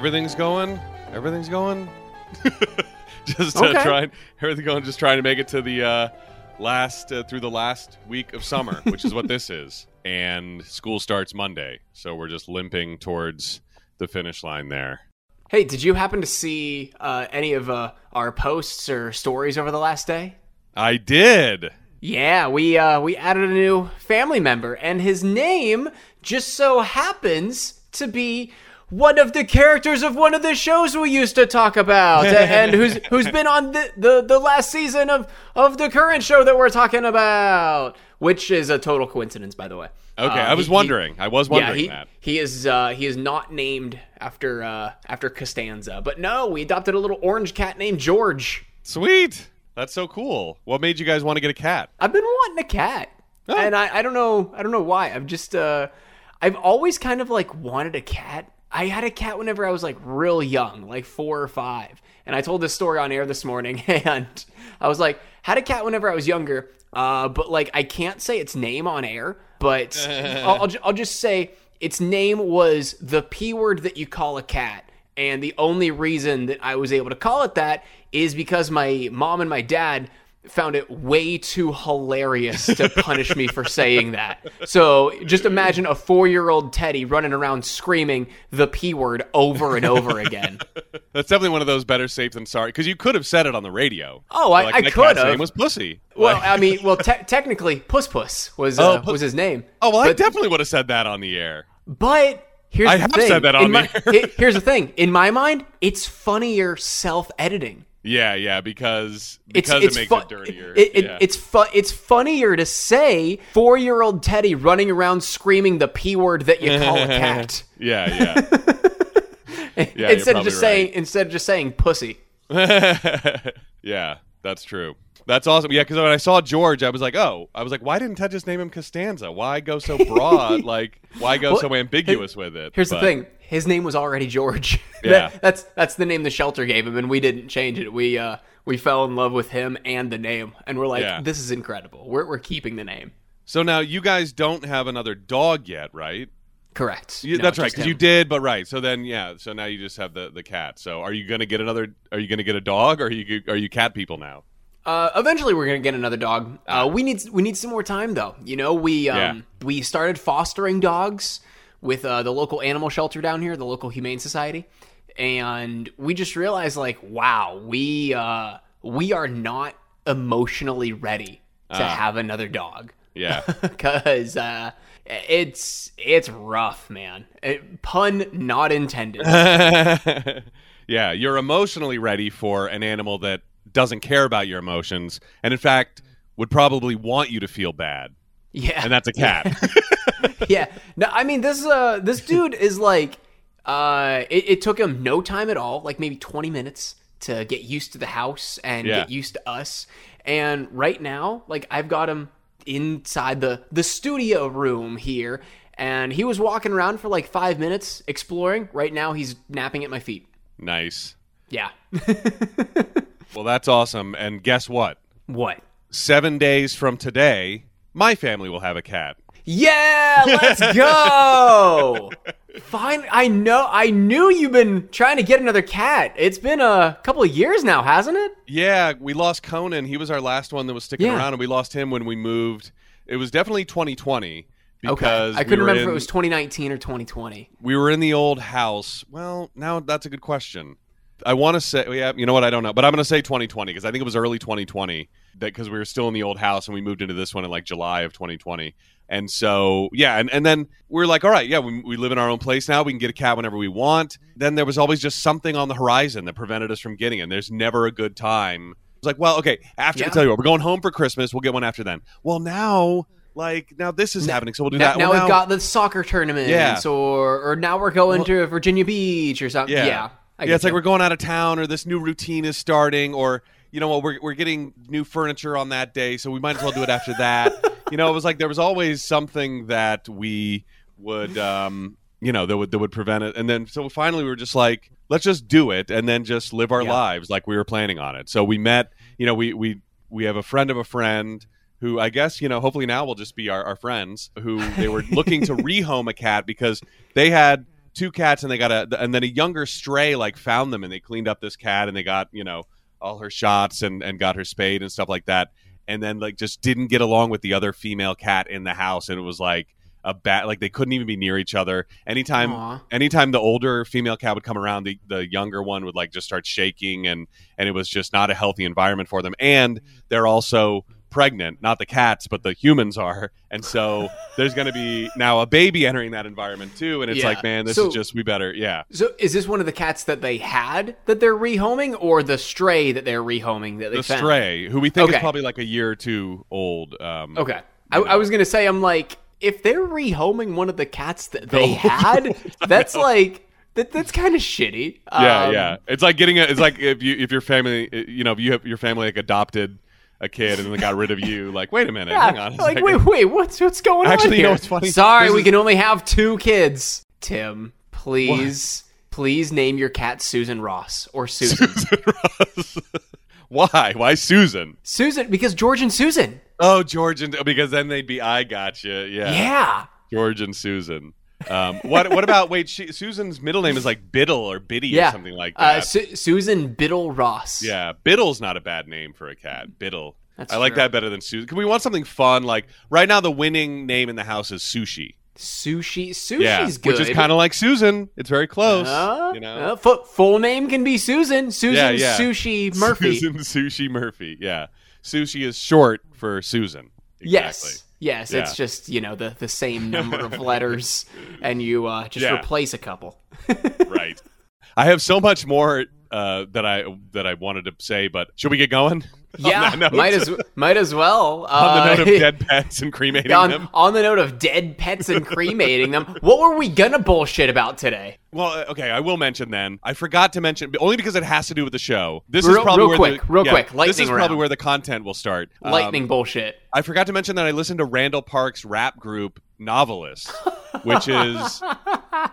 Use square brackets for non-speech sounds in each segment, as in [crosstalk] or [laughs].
everything's going. Everything's going. [laughs] just uh, Okay. trying. Everything going. Just trying to make it to the uh, last uh, through the last week of summer, [laughs] which is what this is. And school starts Monday, so we're just limping towards the finish line there. hey, did you happen to see uh, any of uh, our posts or stories over the last day? I did. Yeah, we uh, we added a new family member, and his name just so happens to be one of the characters of one of the shows we used to talk about, [laughs] and who's who's been on the, the the last season of of the current show that we're talking about, which is a total coincidence, by the way. Okay, Uh, I was he- he- wondering. I was wondering yeah, he, that. he is uh, he is not named after uh, after Costanza, but no, we adopted a little orange cat named George. Sweet. That's so cool. What made you guys want to get a cat? I've been wanting a cat, Oh. and I, I don't know I don't know why. I've just uh, I've always kind of like wanted a cat. I had a cat whenever I was like real young, like four or five, and I told this story on air this morning, [laughs] and I was like had a cat whenever I was younger, uh, but like I can't say its name on air, but [laughs] I'll, I'll, ju- I'll just say its name was the p word that you call a cat. And the only reason that I was able to call it that is because my mom and my dad found it way too hilarious to punish me for saying that. So just imagine a four year old Teddy running around screaming the P word over and over again. [laughs] That's definitely one of those better safe than sorry because you could have said it on the radio. Oh, I- Like, I could have. Name was Pussy. Well, Like- I mean, well, te- technically, Puss Puss was Oh, uh, Pu- was his name. oh well, I definitely would have said that on the air. But here's I the have thing. said that on In the my- air. here's the thing. In my mind, it's funnier self editing. Yeah, yeah, because It's because it's it makes fu- it dirtier. It, it, yeah. It's fu- It's funnier to say four year old Teddy running around screaming the p word that you call a [laughs] cat yeah, [laughs] yeah, you're instead of just saying instead of just saying pussy. [laughs] yeah. That's true. That's awesome. Yeah, because when I saw George, I was like, oh, I was like, why didn't Ted just name him Costanza? Why go so broad? like, why go Well, so ambiguous with it? Here's But- the thing: his name was already George. [laughs] That- Yeah. that's that's the name the shelter gave him, and we didn't change it. We uh we fell in love with him and the name, and we're like, Yeah. this is incredible. We're we're keeping the name. So now you guys don't have another dog yet, right? Correct. You, No, that's right, just because him. you did, but right. So then, yeah. So now you just have the the cat. So are you gonna get another? Are you gonna get a dog? Or are you are you cat people now? Uh, eventually, we're gonna get another dog. Uh, we need we need some more time, though. You know, we um, we started fostering dogs with uh, the local animal shelter down here, the local humane society, and we just realized, like, wow, we uh, we are not emotionally ready to have another dog Yeah. [laughs] because uh, it's it's rough, man. It, pun not intended. [laughs] yeah, you're emotionally ready for an animal that doesn't care about your emotions, and in fact would probably want you to feel bad, yeah, and that's a cat. [laughs] yeah. No, I mean this uh this dude is like uh it, it took him no time at all, like maybe 20 minutes to get used to the house and Yeah. get used to us. And right now, like I've got him inside the the studio room here and he was walking around for like 5 minutes exploring. Right now he's napping at my feet. nice. Yeah. [laughs] Well, that's awesome. And guess what? what? Seven days from today, my family will have a cat. Yeah, let's [laughs] go. Fine. I know. I knew you've been trying to get another cat. It's been a couple of years now, hasn't it? Yeah, we lost Conan. He was our last one that was sticking Yeah. around, and we lost him when we moved. It was definitely 2020 because Okay. I couldn't were remember if it was 2019 or 2020. we were in the old house. Well, now that's a good question. I want to say, yeah, you know what? I don't know, but I'm going to say 2020 because I think it was early 2020 that because we were still in the old house and we moved into this one in like July of 2020. And so, yeah, and, and then we're like, all right, yeah, we, we live in our own place now. We can get a cat whenever we want. Then there was always just something on the horizon that prevented us from getting it. And there's never a good time. It's like, well, okay, after, Yeah. I tell you what, we're going home for Christmas. We'll get one after then. Well, now, like, now this is happening. So we'll do Now, that. now Well, we've got the soccer tournaments, Yeah. or or now we're going to Virginia Beach or something. Yeah. Yeah, I yeah, it's like we're going out of town, or this new routine is starting, or you know what, we're we're getting new furniture on that day, so we might as well do it after that. you know, it was like there was always something that we would, um, you know, that would that would prevent it, and then so finally we were just like, let's just do it, and then just live our Yeah. lives like we were planning on it. So we met, you know, we we we have a friend of a friend. Who I guess you know, hopefully now will just be our, our friends. Who they were looking to [laughs] rehome a cat because they had two cats, and they got a and then a younger stray like found them, and they cleaned up this cat, and they got you know all her shots and and got her spayed and stuff like that, and then like just didn't get along with the other female cat in the house, and it was like a bat like they couldn't even be near each other. Anytime Aw. anytime the older female cat would come around the, the younger one would like just start shaking and and it was just not a healthy environment for them. And they're also pregnant not the cats but the humans are and so [laughs] there's going to be now a baby entering that environment too and it's Yeah. like man this So- is just we better yeah So is this one of the cats that they had that they're rehoming, or the stray that they're rehoming that they found. the found? stray who we think Okay. is probably like a year or two old um Okay. I, I was gonna say, I'm like, if they're rehoming one of the cats that they No. [laughs] had, [laughs] that's like that. That's kind of shitty. yeah Um, yeah it's like getting a it's like if you if your family you know if you have your family like adopted a kid and then got rid of you [laughs] like wait a minute Yeah, hang on a like second. wait, wait, what's what's going on Actually, you know what's funny? Sorry, we can only have two kids. Tim, please, please name your cat Susan Ross or [laughs] Susan. [laughs] Why? Why Susan? Susan, because George and Susan. Oh, George and because then they'd be I gotcha. Yeah, Yeah. George and Susan. Um, what? What about? Wait, she, Susan's middle name is like Biddle or Biddy Yeah. or something like Uh, that. Su- Susan Biddle Ross. yeah, Biddle's not a bad name for a cat. Biddle. That's I like that better than Susan. Can we want something fun? Like right now, the winning name in the house is Sushi. Sushi. Sushi's yeah, good. which is kind of like Susan. It's very close. Uh, you know. uh, fu- full name can be Susan. Susan Yeah, yeah. Sushi [laughs] Murphy. Susan Sushi Murphy. Yeah, Sushi is short for Susan. Exactly. Yes. Yes, Yeah. it's just, you know, the, the same [laughs] number of letters and you uh, just Yeah. replace a couple. [laughs] right. I have so much more uh, that I that I wanted to say, but should we get going? [laughs] Yeah, might as might as well. [laughs] On the Uh, note of dead pets and cremating on, them. on the note of dead pets and cremating them, what were we gonna bullshit about today? Well, uh, okay, I will mention then. I forgot to mention only because it has to do with the show. This Real- is probably real where quick, the, real yeah, quick, This lightning is probably round. where the content will start. Um, Lightning bullshit. I forgot to mention that I listened to Randall Park's rap group Novelist, which is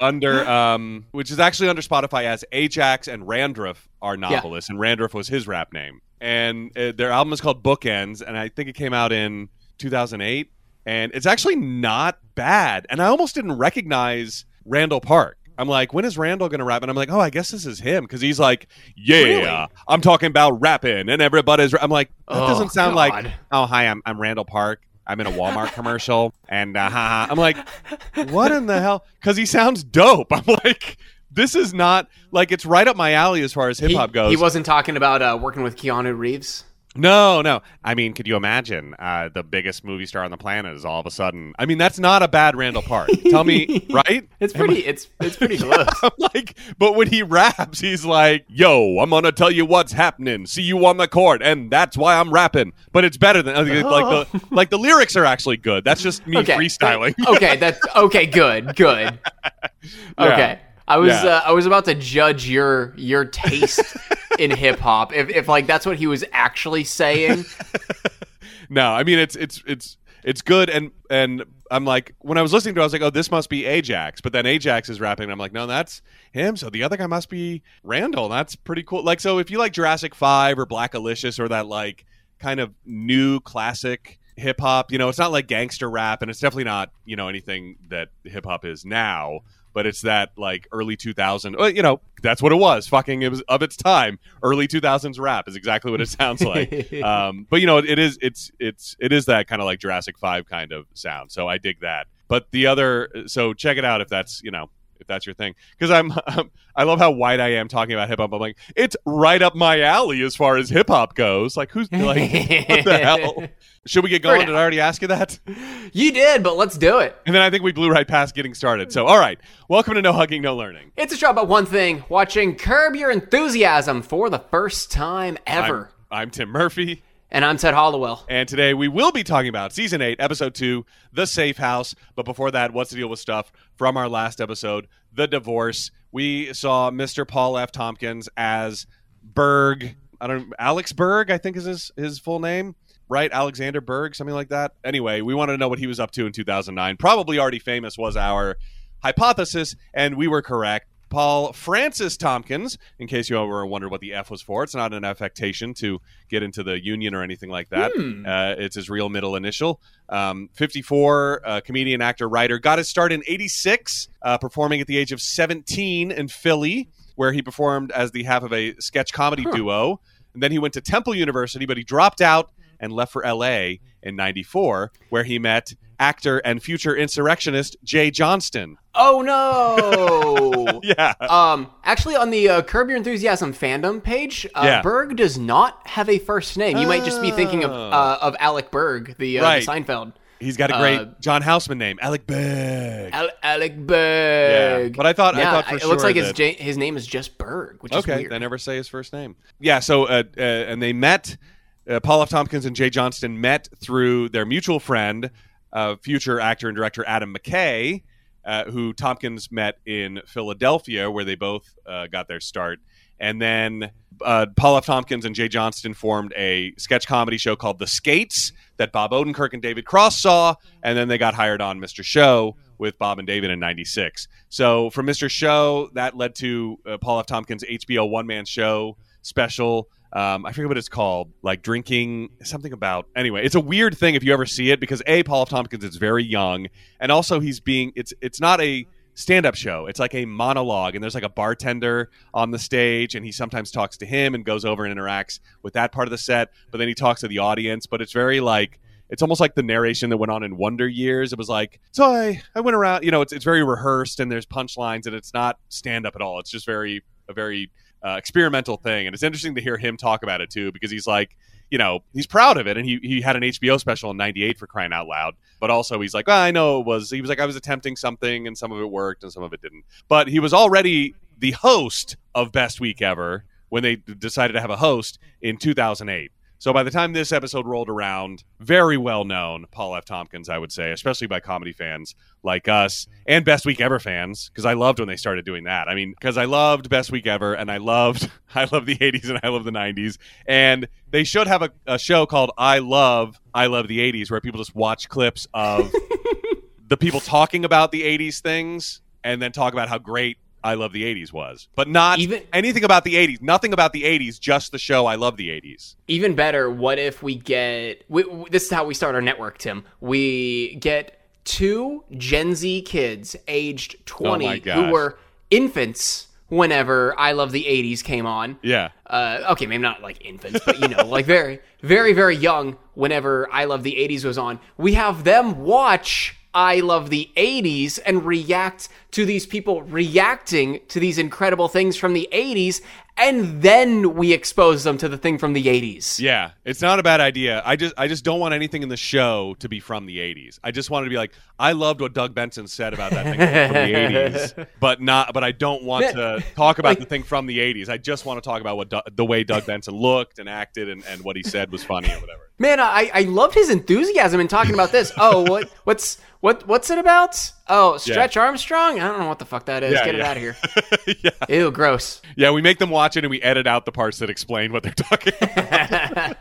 under um which is actually under Spotify as Ajax and Randruff are novelists and Randruff was his rap name. And uh, their album is called Bookends and I think it came out in 2008 and it's actually not bad. And I almost didn't recognize Randall Park. I'm like, when is Randall going to rap? And I'm like, oh, I guess this is him because he's like, yeah, Really? I'm talking about rapping and everybody's. I'm like, that Oh, doesn't sound like oh hi i'm, I'm randall park i'm in a walmart commercial and uh, i'm like what in the [laughs] hell? Because he sounds dope. I'm like this is not like it's right up my alley as far as hip-hop goes. he wasn't talking about uh, working with Keanu Reeves. No no i mean could you imagine uh, the biggest movie star on the planet is all of a sudden i mean that's not a bad randall park tell me [laughs] right It's pretty. It's it's pretty [laughs] close. I'm like, but when he raps, he's like, "Yo, I'm gonna tell you what's happening. See you on the court, and that's why I'm rapping." But it's better than like the [laughs] like the lyrics are actually good. That's just me Okay. freestyling. okay, that's okay. Good, good. Okay, I was Yeah. uh, I was about to judge your your taste in hip hop if if like that's what he was actually saying. [laughs] no, I mean it's it's it's it's good, and and I'm like, when I was listening to, it, I was like, "Oh, this must be Ajax." But then Ajax is rapping, and I'm like, "No, that's him." So the other guy must be Randall. That's pretty cool. Like, so if you like Jurassic Five or Blackalicious or that like kind of new classic hip hop, you know, it's not like gangster rap, and it's definitely not you know anything that hip hop is now. But it's that like early 2000, well, you know, that's what it was. Fucking, it was of its time. Early 2000s rap is exactly what it sounds [laughs] like. um, but you know, it is it's it's it is that kind of like Jurassic Five kind of sound. So I dig that. But the other, so check it out if that's you know if that's your thing. Because I'm, [laughs] um, I love how white I am talking about hip hop. I'm like, it's right up my alley as far as hip hop goes. Like, who's like, [laughs] what the hell? [laughs] Should we get going? Did I already ask you that? You did, but let's do it. And then I think we blew right past getting started. So, all right, welcome to No Hugging, No Learning. It's a show about one thing: watching Curb Your Enthusiasm for the first time ever. I'm, I'm Tim Murphy. And I'm Ted Hollowell. And today we will be talking about season eight, episode two, The Safe House. But before that, what's the deal with stuff from our last episode, The Divorce? We saw Mr. Paul F. Tompkins as Berg. I don't Alex Berg, I think is his, his full name. Right? Alexander Berg, something like that. Anyway, we wanted to know what he was up to in 2009. Probably already famous was our hypothesis, and we were correct. Paul Francis Tompkins, in case you ever wonder what the F was for. It's not an affectation to get into the union or anything like that. Hmm. Uh, it's his real middle initial. Um, 54, uh, comedian, actor, writer. Got his start in 86, uh, performing at the age of 17 in Philly, where he performed as the half of a sketch comedy Huh. duo. And then he went to Temple University, but he dropped out and left for LA in 94, where he met actor and future insurrectionist Jay Johnston. Oh no. [laughs] Yeah. Um, actually, on the uh, Curb Your Enthusiasm fandom page, uh, Yeah. Berg does not have a first name. You might just be thinking of Oh. uh, of Alec Berg, the, uh, Right. the Seinfeld. He's got a great Uh, John Houseman name, Alec Berg. Al- Alec Berg. Yeah, but I thought- I Yeah, thought for it looks sure like his that- ja- his name is just Berg, which is okay, weird. they never say his first name. Yeah, so uh, uh, and they met. Uh, Paul F. Tompkins and Jay Johnston met through their mutual friend, uh, future actor and director Adam McKay, uh, who Tompkins met in Philadelphia, where they both uh, got their start. And then uh, Paul F. Tompkins and Jay Johnston formed a sketch comedy show called The Skates that Bob Odenkirk and David Cross saw, and then they got hired on Mr. Show with Bob and David in '96. So from Mr. Show, that led to uh, Paul F. Tompkins' HBO one man show special. Um, I forget what it's called, like drinking something about. Anyway, it's a weird thing if you ever see it because a Paul F. Tompkins is very young, and also he's being it's it's not a stand-up show. It's like a monologue, and there's like a bartender on the stage, and he sometimes talks to him and goes over and interacts with that part of the set. But then he talks to the audience. But it's very like it's almost like the narration that went on in Wonder Years. It was like, so I I went around, you know, it's it's very rehearsed and there's punchlines, and it's not stand-up at all. It's just very a very uh, experimental thing, and it's interesting to hear him talk about it too because he's like. You know, he's proud of it, and he, he had an HBO special in '98 for crying out loud. But also, he's like, well, I know it was. He was like, I was attempting something, and some of it worked, and some of it didn't. But he was already the host of Best Week Ever when they decided to have a host in 2008. So by the time this episode rolled around, very well known Paul F. Tompkins, I would say, especially by comedy fans like us and Best Week Ever fans, because I loved when they started doing that. I mean, because I loved Best Week Ever, and I loved [laughs] I love the 80s and I love the 90s, and they should have a, a show called I Love I Love the 80s, where people just watch clips of [laughs] the people talking about the 80s things and then talk about how great I Love the 80s was. But not Even- anything about the 80s. Nothing about the 80s, just the show I Love the 80s. Even better, what if we get we, this is how we start our network, Tim. We get two Gen Z kids aged 20 Oh who were infants whenever I Love the 80s came on. Yeah. Uh, okay, maybe not like infants, but you know, like very, very, very young whenever I Love the 80s was on. We have them watch I Love the 80s and react to these people reacting to these incredible things from the 80s, and then we expose them to the thing from the 80s. Yeah, it's not a bad idea. I just I just don't want anything in the show to be from the 80s. I just want to be like I loved what Doug Benson said about that thing from the 80s, [laughs] but not but I don't want to talk about Like- the thing from the 80s. I just want to talk about what the way Doug Benson looked and acted and, and what he said was funny or whatever. Man, I, I loved his enthusiasm in talking about this. Oh, what [laughs] what's what what's it about? Oh, Stretch Armstrong? I don't know what the fuck that is. Yeah, Get it out of here. [laughs] yeah. Ew, gross. Yeah, we make them watch it and we edit out the parts that explain what they're [laughs] talking about.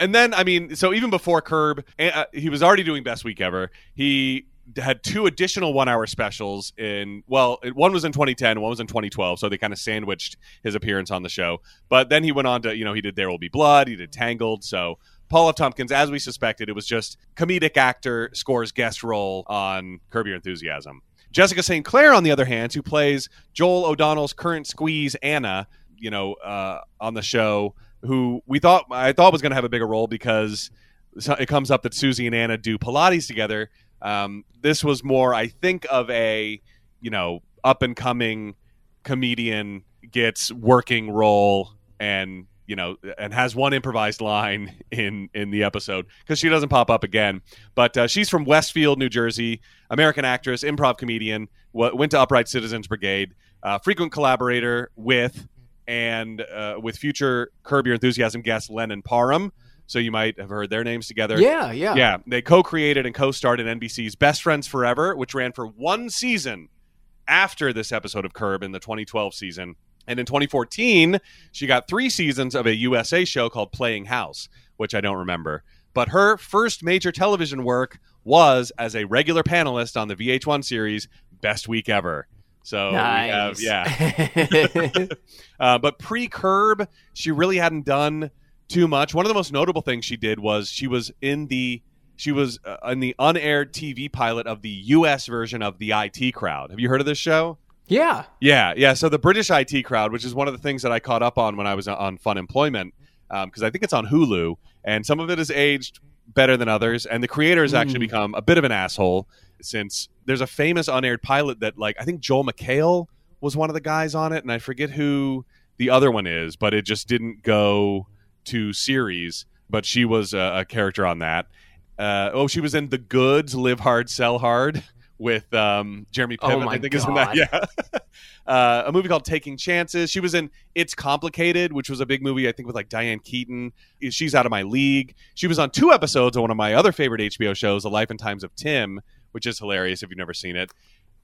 and then, I mean, so even before Curb, uh, he was already doing Best Week Ever. He had two additional one hour specials in, well, one was in 2010, one was in 2012. So they kind of sandwiched his appearance on the show. But then he went on to, you know, he did There Will Be Blood, he did Tangled. So Paul F. Tompkins, as we suspected, it was just comedic actor scores guest role on Curb Your Enthusiasm. Jessica St. Clair, on the other hand, who plays Joel O'Donnell's current squeeze Anna, you know, uh, on the show, who we thought I thought was going to have a bigger role because it comes up that Susie and Anna do Pilates together. Um, this was more, I think, of a you know up and coming comedian gets working role and you know and has one improvised line [laughs] in in the episode because she doesn't pop up again. But uh, she's from westfield new jersey american actress improv comedian w- went to upright citizens brigade uh, frequent collaborator with and uh, with future curb your enthusiasm guest lennon parham so you might have heard their names together Yeah, yeah. yeah, they co-created and co-starred in NBC's Best Friends Forever, which ran for one season after this episode of Curb in the 2012 season. And in 2014, she got three seasons of a USA show called Playing House, which I don't remember. But her first major television work was as a regular panelist on the VH1 series Best Week Ever. So Nice. we have, yeah. [laughs] [laughs] Uh, but pre Curb, she really hadn't done too much. One of the most notable things she did was she was in the she was uh, in the unaired TV pilot of the U.S. version of the IT Crowd. Have you heard of this show? yeah. Yeah, yeah. So the British IT Crowd, which is one of the things that I caught up on when I was on Fun Employment, because I think it's on Hulu, and some of it is aged better than others, and the creator has actually Mm. become a bit of an asshole since there's a famous unaired pilot that, like, I think Joel McHale was one of the guys on it, and I forget who the other one is, but it just didn't go to series. But she was a, a character on that. Uh, oh, she was in The Goods, Live Hard, Sell Hard with um, Jeremy Oh Piven. my I think is in that. God. Yeah. [laughs] uh, a movie called Taking Chances. She was in It's Complicated, which was a big movie, I think, with like Diane Keaton. She's out of my league. She was on two episodes of one of my other favorite HBO shows, The Life and Times of Tim, which is hilarious if you've never seen it.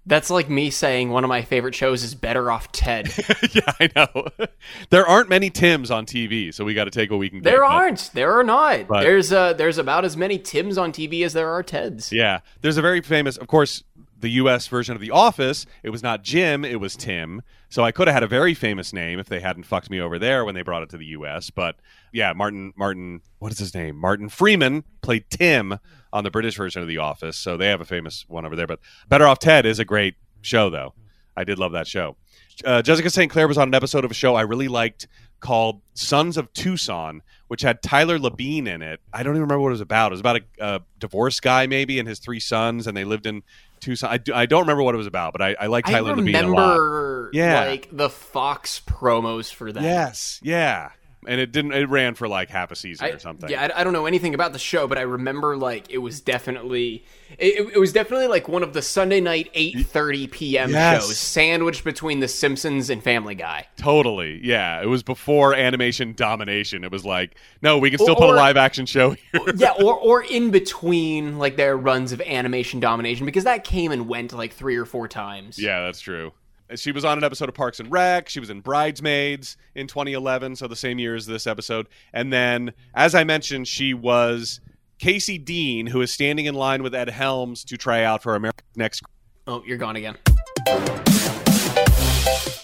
That's like me saying one of my favorite shows is Better Off Ted. [laughs] yeah, I know. [laughs] there aren't many Tims on TV, so we got to take what we can get. There But- aren't. There are not. But- there's uh there's about as many Tims on TV as there are Teds. Yeah, there's a very famous, of course, the U.S. version of The Office. It was not Jim, it was Tim. So I could have had a very famous name if they hadn't fucked me over there when they brought it to the U.S. But yeah, Martin, Martin, what is his name? Martin Freeman played Tim on the British version of The Office. So they have a famous one over there. But Better Off Ted is a great show, though. I did love that show. Uh, Jessica St. Clair was on an episode of a show I really liked called Sons of Tucson, which had Tyler Labine in it. I don't even remember what it was about. It was about a, a divorced guy, maybe, and his three sons, and they lived in Tucson. I, do, I don't remember what it was about, but I, I like I Tyler Labine a lot. remember Yeah. like the Fox promos for that. Yes, yeah. And it didn't. It ran for like half a season I, or something. Yeah, I, I don't know anything about the show, but I remember like it was definitely it, it was definitely like one of the Sunday night eight thirty p.m. Yes. shows, sandwiched between The Simpsons and Family Guy. Totally. Yeah. It was before animation domination. It was like, no, we can still put a live action show here. [laughs] yeah, or or in between like their runs of animation domination because that came and went like three or four times. Yeah, that's true. She was on an episode of Parks and Rec. She was in Bridesmaids in 2011, so the same year as this episode. And then, as I mentioned, she was Casey Dean, who is standing in line with Ed Helms to try out for America's Next. Oh, you're gone again.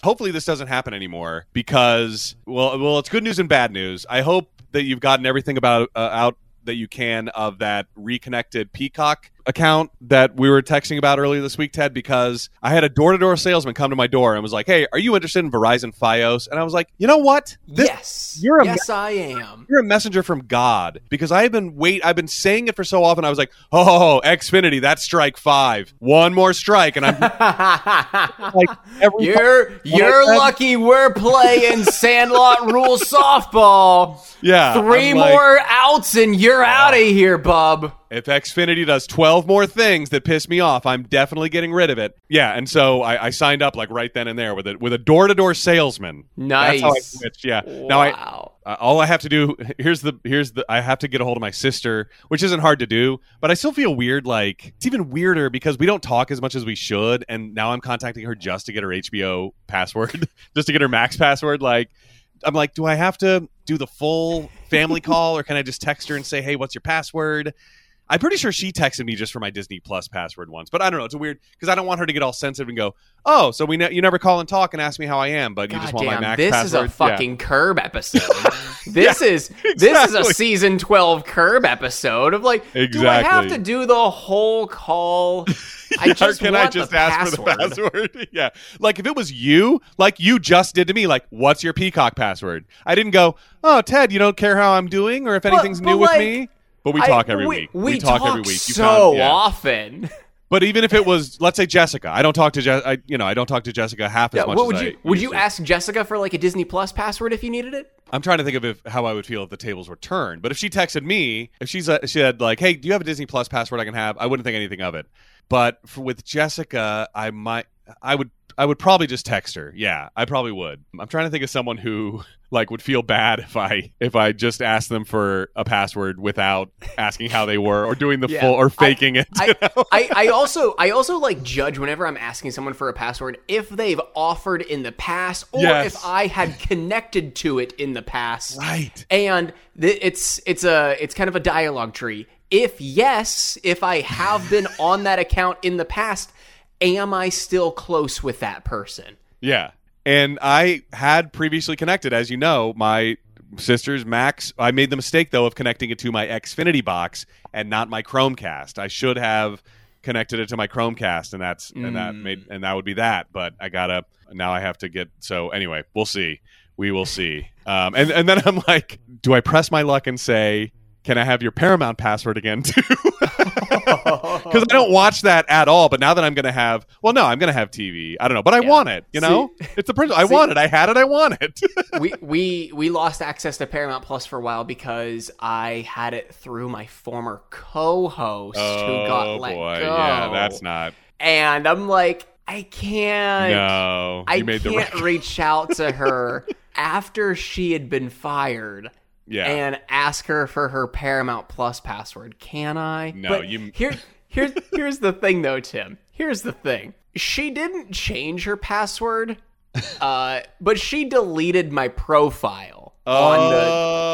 Hopefully, this doesn't happen anymore because, well, well, it's good news and bad news. I hope that you've gotten everything about uh, out that you can of that reconnected Peacock account that we were texting about earlier this week, Ted, because I had a door to door salesman come to my door and was like, Hey, are you interested in Verizon Fios? And I was like, You know what? This- yes, you're a yes, I am. You're a messenger from God because I've been wait. I've been saying it for so often. I was like, "Oh, Xfinity, that's strike five. One more strike," and I'm [laughs] like, every You're you're lucky we're playing Sandlot Rule softball. yeah, 3 I'm like, more outs and you're out of here, bub. If Xfinity does 12 more things that piss me off, I'm definitely getting rid of it. Yeah, and so I, I signed up like right then and there with a with a door to door salesman. Nice. That's how I switched. Yeah. Now I wow. uh, all I have to do here's the here's the I have to get a hold of my sister, which isn't hard to do, but I still feel weird. Like it's even weirder because we don't talk as much as we should, and now I'm contacting her just to get her HBO password, [laughs] just to get her Max password. Like I'm like, do I have to do the full family call, or can I just text her and say, hey, what's your password? I'm pretty sure she texted me just for my Disney Plus password once, but I don't know. It's a weird because I don't want her to get all sensitive and go, "Oh, so we ne- you never call and talk and ask me how I am, but you just want my Max this password." is a Yeah. fucking curb episode. [laughs] this is this is a season 12 curb episode of like do I have to do the whole call? [laughs] I Yeah, just can want I just the ask for the password. password? [laughs] yeah. Like if it was you, like you just did to me, like, what's your Peacock password? I didn't go, oh, Ted, you don't care how I'm doing or if anything's but new with me. But we I- talk every we, week. We, talk, talk every week. You so found- yeah. often. But even if it was, let's say Jessica, I don't talk to Je- I, you know, I don't talk to Jessica half as Yeah, much. what would as you I would you to. ask Jessica for like a Disney Plus password if you needed it? I'm trying to think of if, how I would feel if the tables were turned. But if she texted me, if she's uh, she had like, "Hey, do you have a Disney Plus password I can have?" I wouldn't think anything of it. But for, with Jessica, I might, I would, I would probably just text her. Yeah, I probably would. I'm trying to think of someone who [laughs] like would feel bad if I if I just asked them for a password without asking how they were or doing the Yeah. full or faking it. I. I, [laughs] I also I also like judge whenever I'm asking someone for a password if they've offered in the past or Yes. if I had connected to it in the past. right. And th- it's it's a it's kind of a dialogue tree. If yes, if I have been on that account in the past am I still close with that person? Yeah. And I had previously connected, as you know, my sisters Max. I made the mistake though of connecting it to my Xfinity box and not my Chromecast. I should have connected it to my Chromecast, and that's and that made and that would be that. But I gotta now. I have to get so anyway. We'll see. We will see. Um, and and then I'm like, do I press my luck and say? Can I have your Paramount password again too? [laughs] Because I don't watch that at all. But now that I'm going to have, well, no, I'm going to have TV. I don't know, but I Yeah. want it. You See- know, it's a principle. I see- want it. I had it. I want it. [laughs] we we we lost access to Paramount Plus for a while because I had it through my former co-host who oh, got let go. Oh, yeah, that's not. And I'm like, I can't. No, I made the can't [laughs] reach out to her after she had been fired Yeah, and ask her for her Paramount Plus password. Can I? No, But you- Here, here's here's the thing, though, Tim. Here's the thing. She didn't change her password, uh, but she deleted my profile on the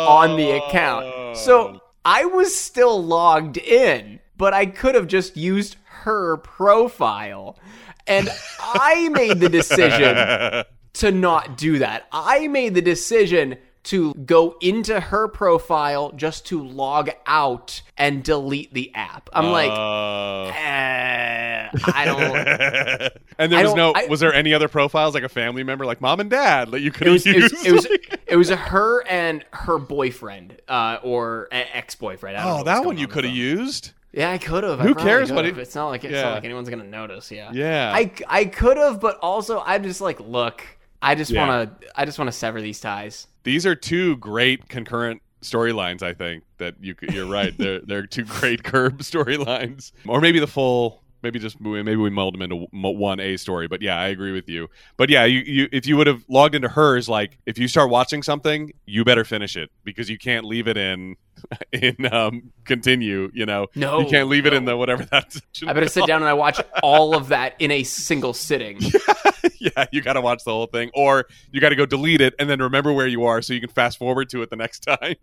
on the account. Oh. So I was still logged in, but I could have just used her profile. And I made the decision [laughs] to not do that. I made the decision to go into her profile just to log out and delete the app. I'm like, Oh. eh, I don't. [laughs] and there was no. I- was there any other profiles like a family member, like mom and dad, that you could It was, have it used? was, [laughs] it was it was her and her boyfriend uh, or ex boyfriend. oh, that one you could have used. Yeah, I could have. Who cares It, it- it's not like it's Yeah. not like anyone's gonna notice. Yeah. Yeah. I I could have, but also I'm just like, look, I just Yeah. want to I just want to sever these ties. These are two great concurrent storylines. I think that you you're right. they're [laughs] they're two great curb storylines, or maybe the full. Maybe just maybe we mold them into one A story, but yeah, I agree with you. But yeah, you, you if you would have logged into hers, like if you start watching something, you better finish it because you can't leave it in [laughs] in um continue. You know, No, you can't leave it in the whatever that's. [laughs] I better sit down and I watch all of that in a single sitting. [laughs] yeah, you got to watch the whole thing, or you got to go delete it and then remember where you are so you can fast forward to it the next [laughs] time.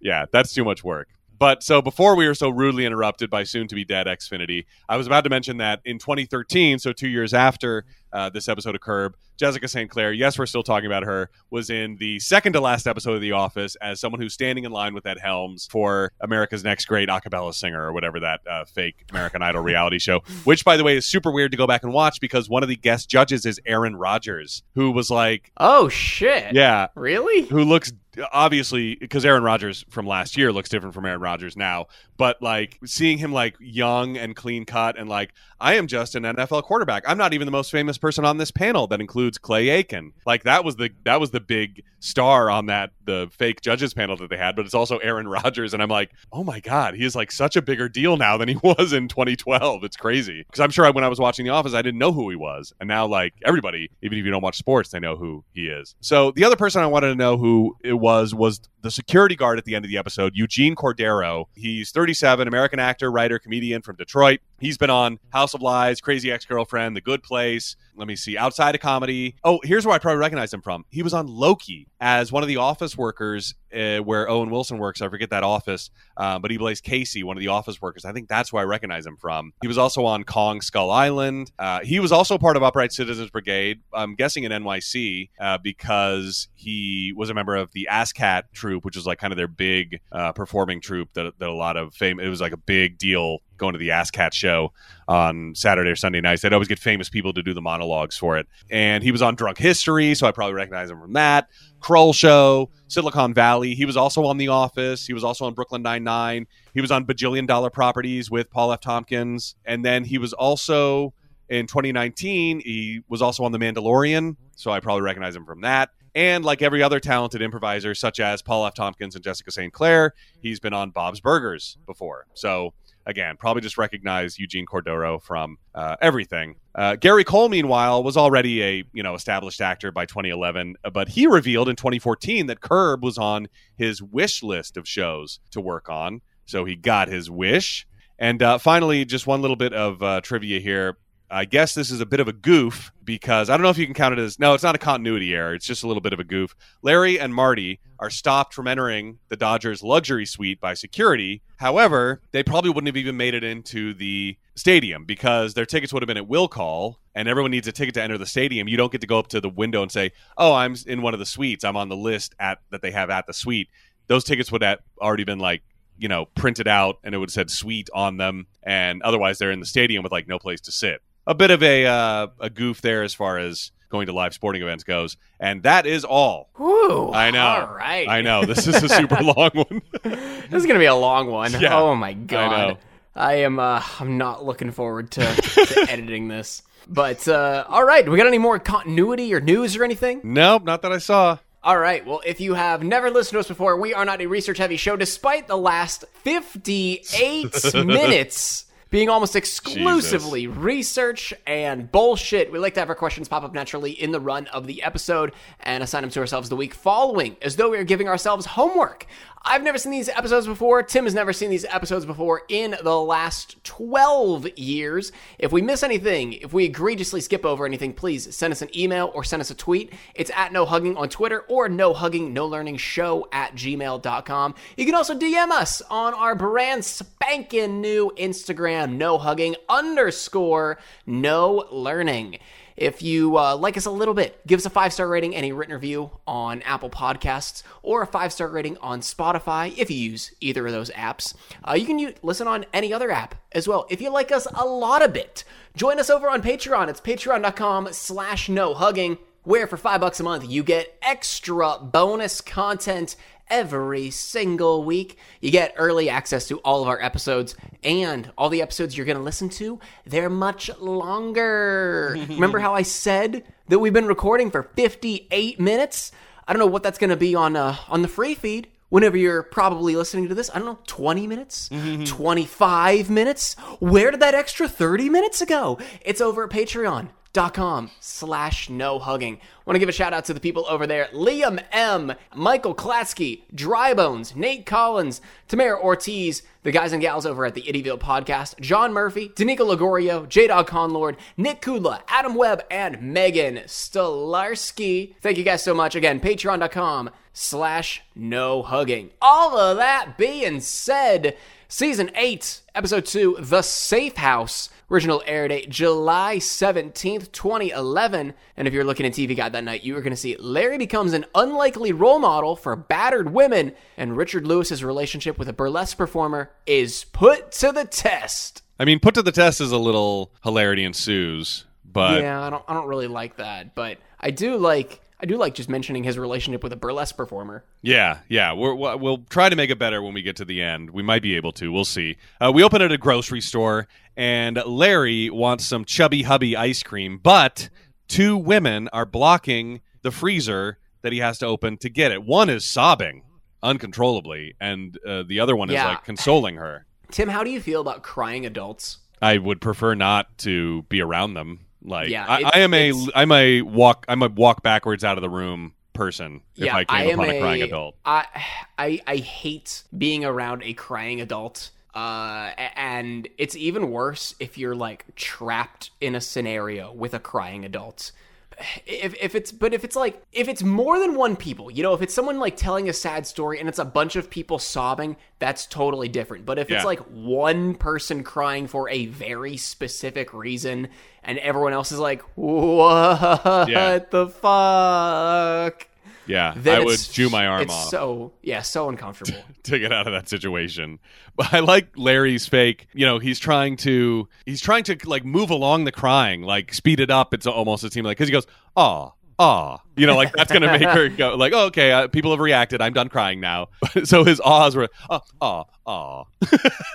yeah, that's too much work. But so before we were so rudely interrupted by soon to be dead Xfinity, I was about to mention that in 2013, so two years after uh, this episode of Curb, Jessica St. Clair, yes, we're still talking about her, was in the second to last episode of The Office as someone who's standing in line with Ed Helms for America's Next Great Acapella Singer or whatever that uh, fake American Idol reality show, [laughs] which, by the way, is super weird to go back and watch because one of the guest judges is Aaron Rodgers, who was like, Oh shit! yeah, Really? who looks obviously because Aaron Rodgers from last year looks different from Aaron Rodgers now, but like seeing him like young and clean cut and like I am just an NFL quarterback. I'm not even the most famous person on this panel that includes Clay Aiken. Like that was the that was the big star on that the fake judges panel that they had, but it's also Aaron [laughs] Rodgers and I'm like, "Oh my god, he is like such a bigger deal now than he [laughs] was in 2012." It's crazy. Cuz I'm sure when I was watching The Office, I didn't know who he was. And now like everybody, even if you don't watch sports, they know who he is. So the other person I wanted to know who it was was was the security guard at the end of the episode, Eugene Cordero. He's 37, American actor, writer, comedian from Detroit. He's been on House of Lies, Crazy Ex-Girlfriend, The Good Place. Let me see, Outside of Comedy. Oh, here's where I probably recognize him from. He was on Loki as one of the office workers uh, where Owen Wilson works. I forget that office, uh, but he plays Casey, one of the office workers. I think that's where I recognize him from. He was also on Kong Skull Island. Uh, he was also part of Upright Citizens Brigade. I'm guessing in NYC uh, because he was a member of the ASSSSCAT troupe, which was like kind of their big uh, performing troupe that, that a lot of fame. It was like a big deal going to the ASSSSCAT show on Saturday or Sunday nights. They'd always get famous people to do the monologues for it. And he was on Drunk History, so I probably recognize him from that. Kroll Show, Silicon Valley. He was also on The Office. He was also on Brooklyn Nine Nine. He was on Bajillion Dollar Properties with Paul F. Tompkins, and then he was also in 2019. He was also on The Mandalorian, so I probably recognize him from that. And like every other talented improviser, such as Paul F. Tompkins and Jessica St. Clair, he's been on Bob's Burgers before. So again, probably just recognize Eugene Cordero from uh, everything. Uh, Gary Cole, meanwhile, was already a you know established actor by 2011, uh, but he revealed in 2014 that Curb was on his wish list of shows to work on. So he got his wish. And uh, finally, just one little bit of uh, trivia here. I guess this is a bit of a goof because I don't know if you can count it as no, it's not a continuity error. It's just a little bit of a goof. Larry and Marty are stopped from entering the Dodgers luxury suite by security. However, they probably wouldn't have even made it into the stadium because their tickets would have been at will call and everyone needs a ticket to enter the stadium. You don't get to go up to the window and say, "Oh, I'm in one of the suites. I'm on the list at that they have at the suite." Those tickets would have already been like you know, printed out and it would have said suite on them. And otherwise, they're in the stadium with like no place to sit. A bit of a uh, a goof there as far as going to live sporting events goes. And that is all. Whew, I know. All right. I know. This is a super [laughs] long one. This is gonna be a long one. Yeah, oh my god. know. I am. Uh, I'm not looking forward to, to [laughs] editing this. But uh, all right, we got any more continuity or news or anything? nope, not that I saw. All right. Well, if you have never listened to us before, we are not a research heavy show, despite the last 58 [laughs] minutes being almost exclusively research and bullshit. We like to have our questions pop up naturally in the run of the episode and assign them to ourselves the week following, as though we are giving ourselves homework. I've never seen these episodes before. Tim has never seen these episodes before in the last 12 years. If we miss anything, if we egregiously skip over anything, please send us an email or send us a tweet. It's at no hugging on Twitter or no hugging, no learning show at gmail.com. You can also DM us on our brand spanking new Instagram, no hugging underscore no learning. If you uh, like us a little bit, give us a five star rating and a written review on Apple Podcasts or a five star rating on Spotify if you use either of those apps. Uh, you can u- listen on any other app as well. If you like us a lot a bit, join us over on Patreon. It's patreon.com slash no hugging, where for five bucks a month you get extra bonus content every single week. You get early access to all of our episodes and all the episodes you're going to listen to, they're much longer. [laughs] Remember how I said that we've been recording for 58 minutes? I don't know what that's going to be on uh, on the free feed. Whenever you're probably listening to this, I don't know, 20 minutes, 25 minutes. Where did that extra 30 minutes go? It's over at Patreon com slash no hugging. Want to give a shout out to the people over there Liam M, Michael Klatsky, Drybones, Nate Collins, Tamara Ortiz, the guys and gals over at the Ittyville podcast, John Murphy, Danica Lagorio, J Dog Conlord, Nick Kudla, Adam Webb, and Megan Stolarski. Thank you guys so much. Again, patreon.com slash no hugging. All of that being said, season 8, episode 2, The Safe House. Original air date July 17th, 2011. And if you're looking at TV Guide that night, you are going to see Larry becomes an unlikely role model for battered women, and Richard Lewis's relationship with a burlesque performer is put to the test. I mean, put to the test is a little hilarity ensues, but yeah, I don't I don't really like that, but I do like I do like just mentioning his relationship with a burlesque performer. Yeah, yeah. We're, we'll we'll try to make it better when we get to the end. We might be able to. We'll see. Uh, we open at a grocery store, and Larry wants some chubby hubby ice cream, but two women are blocking the freezer that he has to open to get it. One is sobbing uncontrollably, and uh, the other one is like consoling her. Tim, how do you feel about crying adults? I would prefer not to be around them. Like Yeah, I, I am a I'm a walk I'm a walk backwards out of the room person if I came am upon a, crying adult. I, I I hate being around a crying adult. Uh, and it's even worse if you're like trapped in a scenario with a crying adult. If, if it's but if it's like if it's more than one people you know if it's someone like telling a sad story and it's a bunch of people sobbing that's totally different but if Yeah. it's like one person crying for a very specific reason and everyone else is like what Yeah. the fuck Yeah, I would chew my arm it's off So yeah, so uncomfortable. [laughs] to get out of that situation. But I like Larry's fake. You know, he's trying to he's trying to like move along the crying, like speed it up. It's almost it seems like because he goes ah ah, you know, like that's gonna make her go [laughs] like oh, okay, uh, people have reacted. I'm done crying now. [laughs] so his ahs were ah ah ah.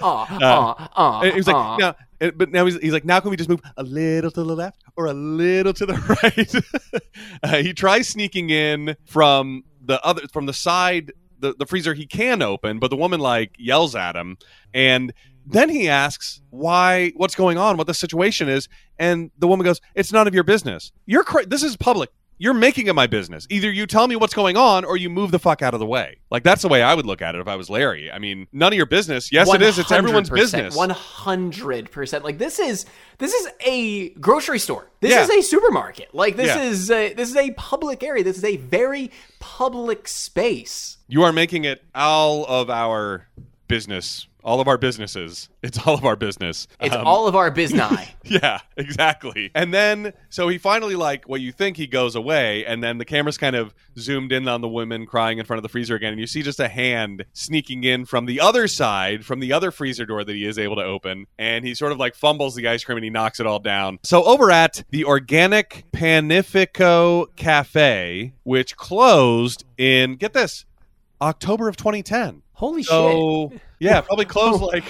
ah, And he was like, now, but now he's, he's like, now can we just move a little to the left or a little to the [laughs] right? uh, he tries sneaking in from the other, from the side, the, the freezer he can open, but the woman like yells at him. And then he asks why, what's going on, what the situation is. And the woman goes, it's none of your business. You're, cra- this is public. You're making it my business. Either you tell me what's going on or you move the fuck out of the way. Like that's the way I would look at it if I was Larry. I mean, none of your business. Yes, it is. It's everyone's business. One hundred percent. Like this is this is a grocery store. This Yeah. is a supermarket. Like this Yeah. is a, this is a public area. This is a very public space. You are making it all of our business. All of our businesses. It's all of our business. It's Um, all of our biznai. [laughs] Yeah, exactly. And then, so he finally, like, what you think he goes away, and then the camera's kind of zoomed in on the woman crying in front of the freezer again, and you see just a hand sneaking in from the other side, from the other freezer door that he is able to open, and he sort of like fumbles the ice cream and he knocks it all down. So over at the Organic Panifico Cafe, which closed in, get this, October of 2010. Holy So, yeah, probably closed [laughs] like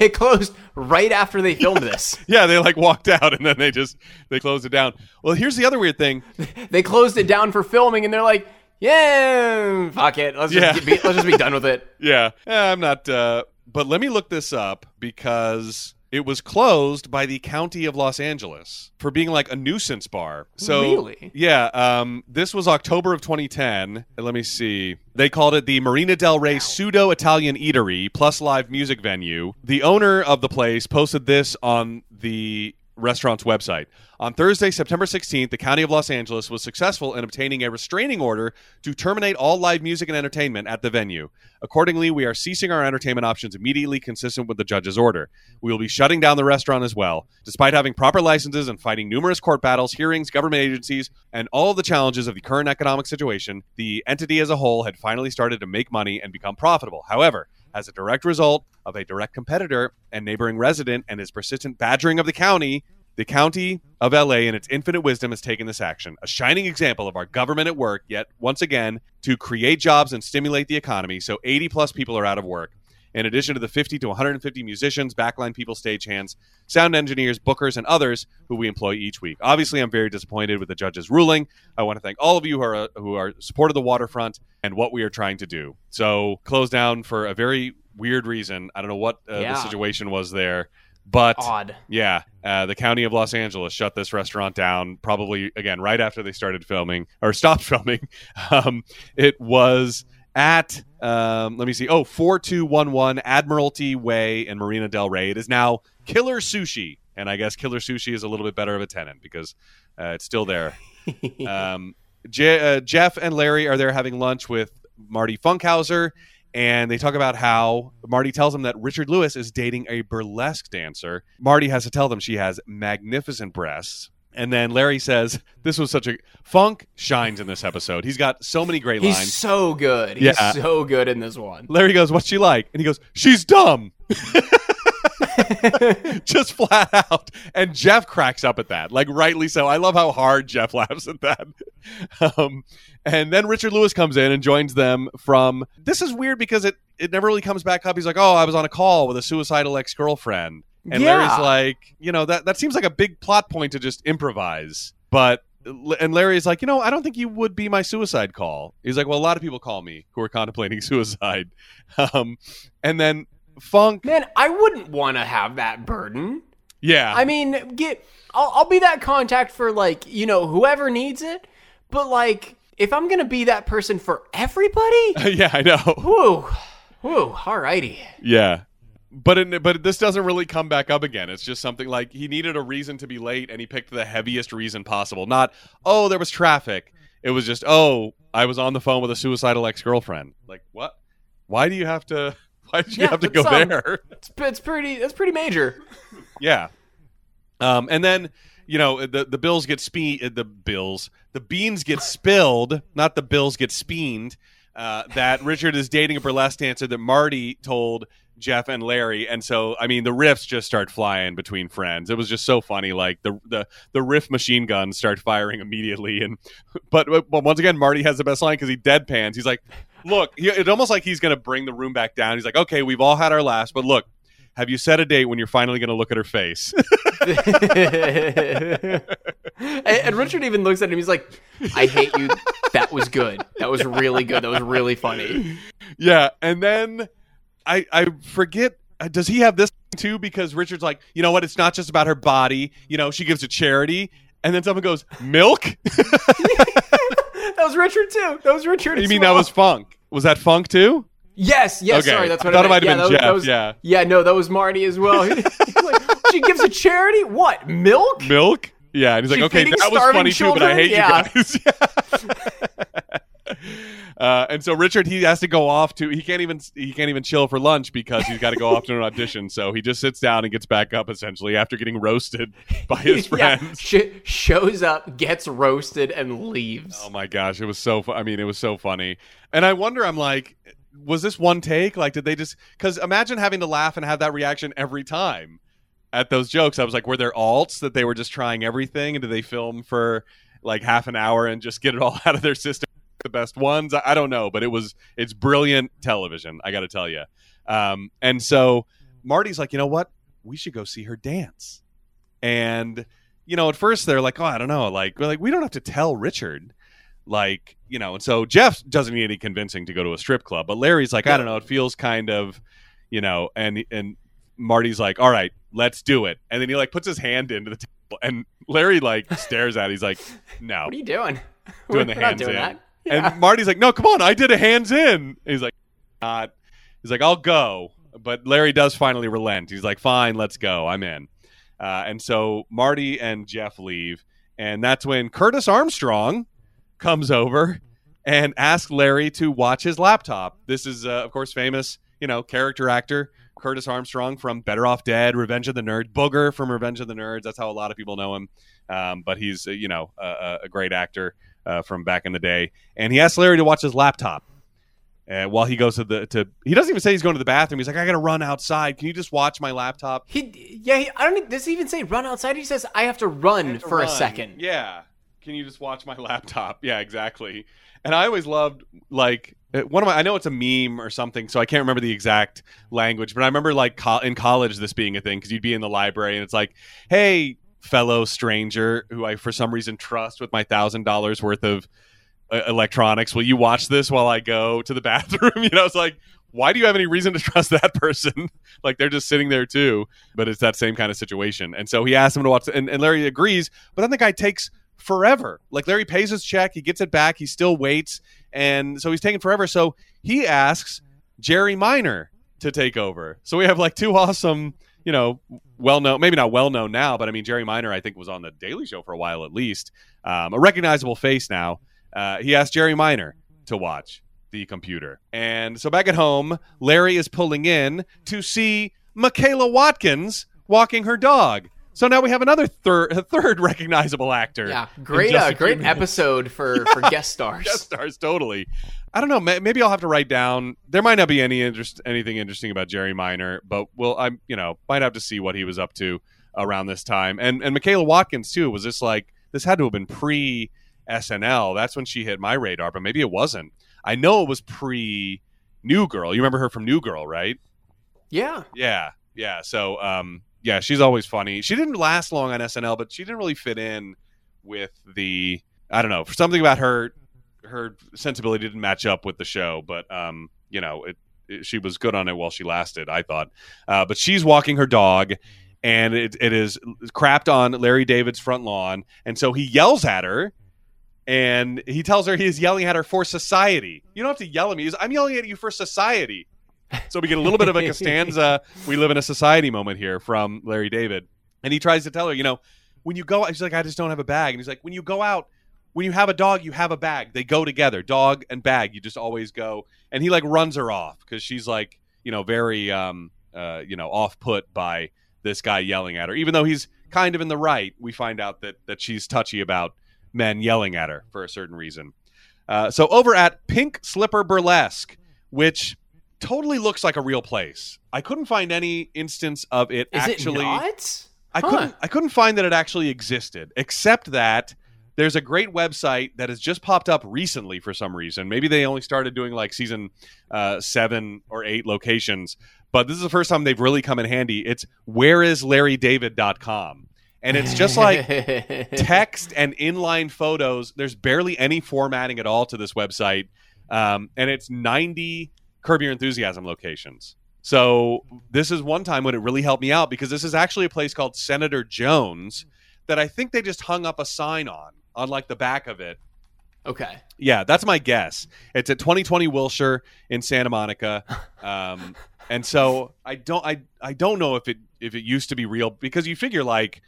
it closed right after they filmed this. [laughs] Yeah, they like walked out and then they just they closed it down. Well, here's the other weird thing. [laughs] they closed it down for filming, and they're like, "Yeah, fuck it. Let's just Yeah. get- be, let's just be done with it." Yeah, eh, I'm not. Uh, but let me look this up because it was closed by the county of Los Angeles for being like a nuisance bar. So Really? yeah, um, this was October of 2010. Let me see. They called it the Marina Del Rey Pseudo Italian Eatery plus live music venue. The owner of the place posted this on the restaurant's website. On Thursday, September 16th, the County of Los Angeles was successful in obtaining a restraining order to terminate all live music and entertainment at the venue. Accordingly, we are ceasing our entertainment options immediately consistent with the judge's order. We will be shutting down the restaurant as well. Despite having proper licenses and fighting numerous court battles, hearings, government agencies, and all the challenges of the current economic situation, the entity as a whole had finally started to make money and become profitable. However, as a direct result of a direct competitor and neighboring resident and his persistent badgering of the county, the county of LA, in its infinite wisdom, has taken this action. A shining example of our government at work, yet once again, to create jobs and stimulate the economy. So 80 plus people are out of work. In addition to the 50 to 150 musicians, backline people, stagehands, sound engineers, bookers, and others who we employ each week. Obviously, I'm very disappointed with the judge's ruling. I want to thank all of you who are who are support of the waterfront and what we are trying to do. So, closed down for a very weird reason. I don't know what uh, Yeah. the situation was there, but Odd. yeah, uh, the county of Los Angeles shut this restaurant down probably again right after they started filming or stopped [laughs] filming. Um, it was at um, let me see, oh 4211 Admiralty Way in Marina Del Rey. It is now Killer Sushi, and I guess Killer Sushi is a little bit better of a tenant because uh, it's still there. [laughs] um, Je- uh, Jeff and Larry are there having lunch with Marty Funkhauser, and they talk about how Marty tells them that Richard Lewis is dating a burlesque dancer. Marty has to tell them she has magnificent breasts. And then Larry says, This was such a. Funk shines in this episode. He's got so many great lines. He's lines. so good. He's Yeah. so good in this one. Larry goes, What's she like? And he goes, She's dumb. [laughs] Just flat out. And Jeff cracks up at that. Like, rightly so. I love how hard Jeff laughs at that. [laughs] Um, and then Richard Lewis comes in and joins them from. This is weird because it, it never really comes back up. He's like, Oh, I was on a call with a suicidal ex girlfriend. And Yeah. Larry's like, You know, that, that seems like a big plot point to just improvise. But. And Larry's like, you know, I don't think you would be my suicide call. He's like, well, a lot of people call me who are contemplating [laughs] suicide. Um, and then Funk, Man, I wouldn't want to have that burden. yeah, I mean, get I'll, I'll be that contact for like you know whoever needs it, but like if I'm gonna be that person for everybody, [laughs] yeah, I know, whoo, whoo, alrighty. yeah. But it, but this doesn't really come back up again. It's just something like he needed a reason to be late, and he picked the heaviest reason possible. Not oh, there was traffic. It was just oh, I was on the phone with a suicidal ex girlfriend. Like what? Why do you have to? [laughs] Why did you Yeah, have to go um, there? It's, it's pretty. That's pretty major. Yeah. Um, and then you know the the bills get spe the bills the beans get spilled, not the bills get speened. Uh, that Richard is dating a burlesque dancer that Marty told Jeff and Larry, and so I mean the riffs just start flying between friends. It was just so funny, like the the the riff machine guns start firing immediately, and [laughs] but but once again Marty has the best line because he deadpans. He's like, "Look, he, it's almost like he's gonna bring the room back down." He's like, "Okay, we've all had our laughs, but look." Have you set a date when you're finally going to look at her face? [laughs] [laughs] and, and Richard even looks at him. He's like, "I hate you. That was good. That was really good. That was really funny." yeah, and then I I forget. uh, Does he have this too? Because Richard's like, you know what? It's not just about her body. You know, she gives to charity. and then someone goes, "Milk." [laughs] that was Richard too. That was Richard. you mean well. that was Funk? Was that Funk too? Yes, yes. Okay. Sorry, that's what I thought it meant. might have yeah, been that Jeff, that was- yeah. yeah. No, that was Marty as well. [laughs] Like, she gives a charity. What milk? Milk? Yeah, and he's like, okay, that was funny too, but I hate Yeah. you guys. [laughs] uh, and so Richard, he has to go off to. He can't even. He can't even chill for lunch because he's got to go off to an audition. So he just sits down and gets back up essentially after getting roasted by his [laughs] Yeah, friends. sh- shows up, gets roasted, and leaves. Oh my gosh, it was so. Fu- I mean, it was so funny. And I wonder, I'm like, was this one take? Like, did they just? Because imagine having to laugh and have that reaction every time at those jokes. I was like, were there alts that they were just trying everything, and did they film for like half an hour and just get it all [laughs] out of their system? The best ones, I, I don't know, but it was it's brilliant television. I got to tell you. Um, and so Marty's like, you know what? We should go see her dance. And you know, at first they're like, oh, I don't know, like we're like we don't have to tell Richard like you know and so jeff doesn't need any convincing to go to a strip club but larry's like i don't know it feels kind of you know and and marty's like all right let's do it and then he like puts his hand into the table and larry like stares at it he's like no What are you doing? Doing [laughs] We're the hands in. that. [laughs] Yeah. and marty's like no come on i did a hands in And he's like not he's like i'll go but larry does finally relent he's like fine let's go i'm in uh, and so marty and jeff leave and that's when curtis armstrong comes over and asks Larry to watch his laptop. This is, uh, of course, famous, you know, character actor Curtis Armstrong from Better Off Dead, Revenge of the Nerd, Booger from Revenge of the Nerds. That's how a lot of people know him. Um, but he's, uh, you know, a, a great actor uh, from back in the day. And he asks Larry to watch his laptop. Uh, while he goes to the to, he doesn't even say he's going to the bathroom. He's like, I got to run outside. Can you just watch my laptop? He, yeah, he, I don't. Does he even say run outside? He says I have to run for a run. second. Yeah. Can you just watch my [laughs] laptop? Yeah, exactly. And I always loved like uh, one of my. I know it's a meme or something, so I can't remember the exact language, but I remember like co- in college this being a thing because you'd be in the library and it's like, hey, fellow stranger who I for some reason trust with my thousand dollars worth of uh, electronics, will you watch this while I go to the [laughs] bathroom? you know, it's like. Why do you have any reason to trust that person? [laughs] like they're just sitting there too, but it's that same kind of situation. And so he asks him to watch, and, and Larry agrees. But then the guy takes forever. Like Larry pays his check, he gets it back, he still waits, and so he's taking forever. So he asks Jerry Minor to take over. So we have like two awesome, you know, well known, maybe not well known now, but I mean Jerry Minor I think was on the Daily Show for a while at least, um, a recognizable face now. Uh, he asked Jerry Minor to watch the computer, and so back at home, Larry is pulling in to see Michaela Watkins walking her dog. So now we have another third, [laughs] third recognizable actor. Yeah, great, uh, great [laughs] episode for for guest stars. Guest stars, totally. I don't know. Maybe I'll have to write down. There might not be any interest, anything interesting about Jerry Minor, but we'll. I'm, you know, might have to see what he was up to around this time. And and Michaela Watkins too. Was this like this had to have been pre SNL? That's when she hit my radar, but maybe it wasn't. I know it was pre New Girl. You remember her from New Girl, right? Yeah, Yeah, yeah. So, um, yeah, she's always funny. She didn't last long on SNL, but she didn't really fit in with the. I don't know. For something about her, her sensibility didn't match up with the show. But um, you know, it, it she was good on it while she lasted. I thought. Uh, but she's walking her dog. And it, it is crapped on Larry David's front lawn, and so he yells at her, and he tells her he is yelling at her for society. You don't have to yell at me. He's, I'm yelling at you for society. So we get a little bit of a [laughs] Costanza, we live in a society moment here from Larry David. And he tries to tell her, you know, when you go out, she's like, I just don't have a bag. And he's like, when you go out, when you have a dog, you have a bag. They go together, dog and bag. You just always go. And he like runs her off because she's like, you know, very, um, uh, you know, off put by this guy yelling at her. Even though he's kind of in the right, we find out that that she's touchy about men yelling at her for a certain reason. Uh, so over at Pink Slipper Burlesque, which totally looks like a real place. I couldn't find any instance of it is actually. it not? I Huh. couldn't. I couldn't find that it actually existed, except that there's a great website that has just popped up recently for some reason. Maybe they only started doing like season uh, seven or eight locations, but this is the first time they've really come in handy. It's whereislarrydavid.com. And it's just like [laughs] text and inline photos. There's barely any formatting at all to this website, um, and it's 90 Curb Your Enthusiasm locations. So this is one time when it really helped me out because this is actually a place called Senator Jones that I think they just hung up a sign on on like the back of it. Okay. Yeah, that's my guess. It's at 2020 Wilshire in Santa Monica, um, and so I don't I I don't know if it if it used to be real because you figure like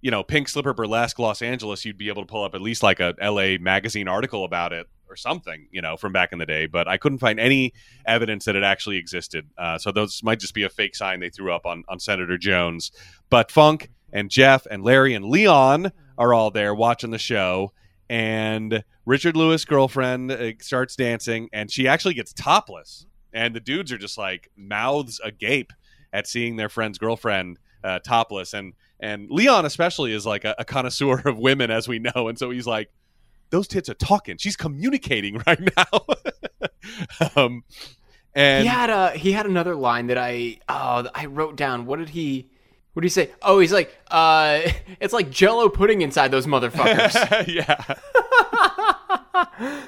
you know Pink Slipper Burlesque Los Angeles you'd be able to pull up at least like a LA magazine article about it or something you know from back in the day, but I couldn't find any evidence that it actually existed. Uh, so those might just be a fake sign they threw up on on Senator Jones. But Funk and Jeff and Larry and Leon are all there watching the show and Richard Lewis' girlfriend uh, starts dancing, and she actually gets topless, and the dudes are just like mouths agape at seeing their friend's girlfriend uh, topless, and and Leon especially is like a, a connoisseur [laughs] of women, as we know, and so he's like, "Those tits are talking. She's communicating [laughs] right now." um, and he had a he had another line that I oh I wrote down. What did he? What did he say? Oh, he's like, uh, [laughs] it's like Jello pudding inside those motherfuckers. [laughs] yeah.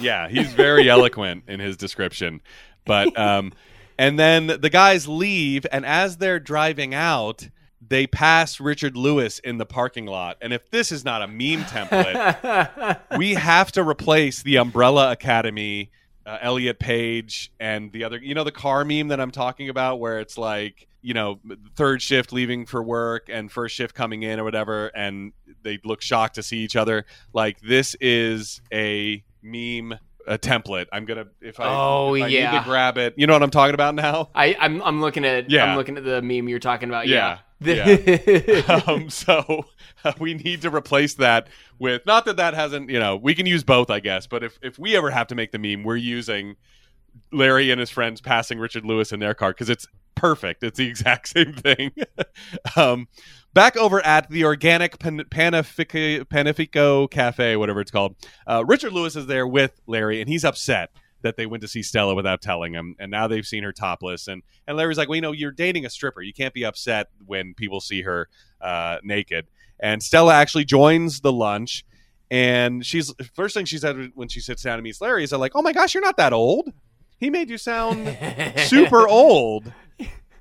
yeah, he's very eloquent in his description. But um and then the guys leave and as they're driving out, they pass Richard Lewis in the parking lot. And if this is not a meme template, [laughs] we have to replace the Umbrella Academy uh, Elliot Page and the other, you know, the car meme that I'm talking about, where it's like, you know, third shift leaving for work and first shift coming in or whatever, and they look shocked to see each other. Like this is a meme, a template. I'm gonna if I, Oh, if I yeah. need to grab it. You know what I'm talking about now? I I'm I'm looking at Yeah. I'm looking at the meme you're talking about. Yeah. Yeah. [laughs] um, so uh, we need to replace that with not that that hasn't you know we can use both I guess, but if if we ever have to make the meme, we're using Larry and his friends passing Richard Lewis in their car because it's perfect. It's the exact [laughs] same thing. [laughs] um, back over at the Organic Pan- Panifico, Panifico Cafe, whatever it's called, uh, Richard Lewis is there with Larry, and he's upset that they went to see Stella without telling him, and now they've seen her topless. And and Larry's like, well, you know, you're dating a stripper. You can't be upset when people see her uh, naked. And Stella actually joins the lunch. And she's first thing she said when she sits down and meets Larry is like, "Oh my gosh, you're not that old. He made you sound [laughs] super old."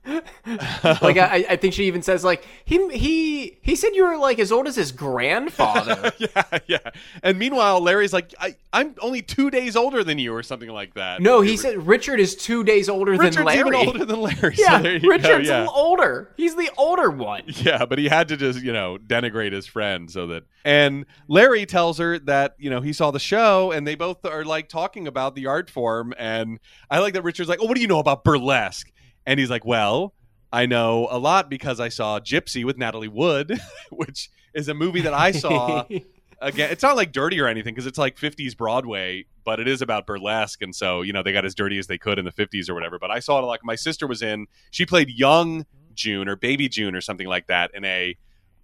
Like [laughs] I, I think she even says like he he he said you were like as old as his grandfather. [laughs] yeah, yeah. And meanwhile, Larry's like, I, "I'm only two days older than you, or something like that." no, he said Richard is two days older Richard's than Larry. even older than Larry. yeah, so there go, Richard's yeah. older. He's the older one. [laughs] Yeah, but he had to just, you know, denigrate his friend so that. And Larry tells her that, you know, he saw the show and they both are like talking about the art form. And I like that Richard's like, oh, what do you know about burlesque? And he's like, well, I know a lot because I saw Gypsy with Natalie Wood, [laughs] which is a movie that I saw. [laughs] Again, it's not like dirty or anything because it's like 50s Broadway, but it is about burlesque. And so, you know, they got as dirty as they could in the 50s or whatever. But I saw it like my sister was in, she played young June or baby June or something like that in a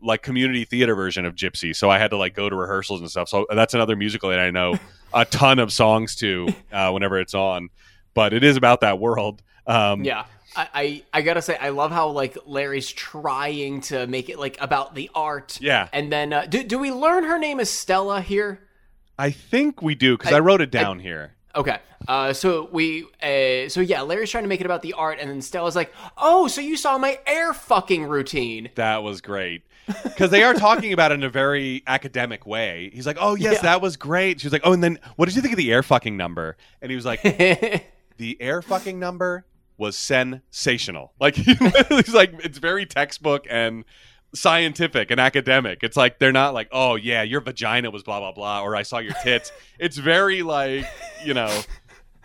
like community theater version of Gypsy. So I had to like go to rehearsals and stuff. So that's another musical that I know a ton of songs to uh, whenever it's on. But it is about that world. Um, Yeah. I, I, I gotta say I love how like Larry's trying to make it like about the art. Yeah. And then uh, do do we learn her name is Stella here? I think we do because I, I- wrote it down here. Okay. Uh, so we, uh, so yeah, Larry's trying to make it about the art, and then Stella's like, "Oh, so you saw my air fucking routine?" That was great. Because they are talking about it in a very academic way. He's like, "Oh yes, Yeah. that was great." She's like, "Oh, and then what did you think of the air fucking number?" And he was like, [laughs] "The air fucking number was sensational." Like [laughs] he's like, it's very textbook and scientific and academic. It's like they're not like, "Oh yeah, your vagina was blah blah blah," or "I saw your tits." [laughs] it's very like you know.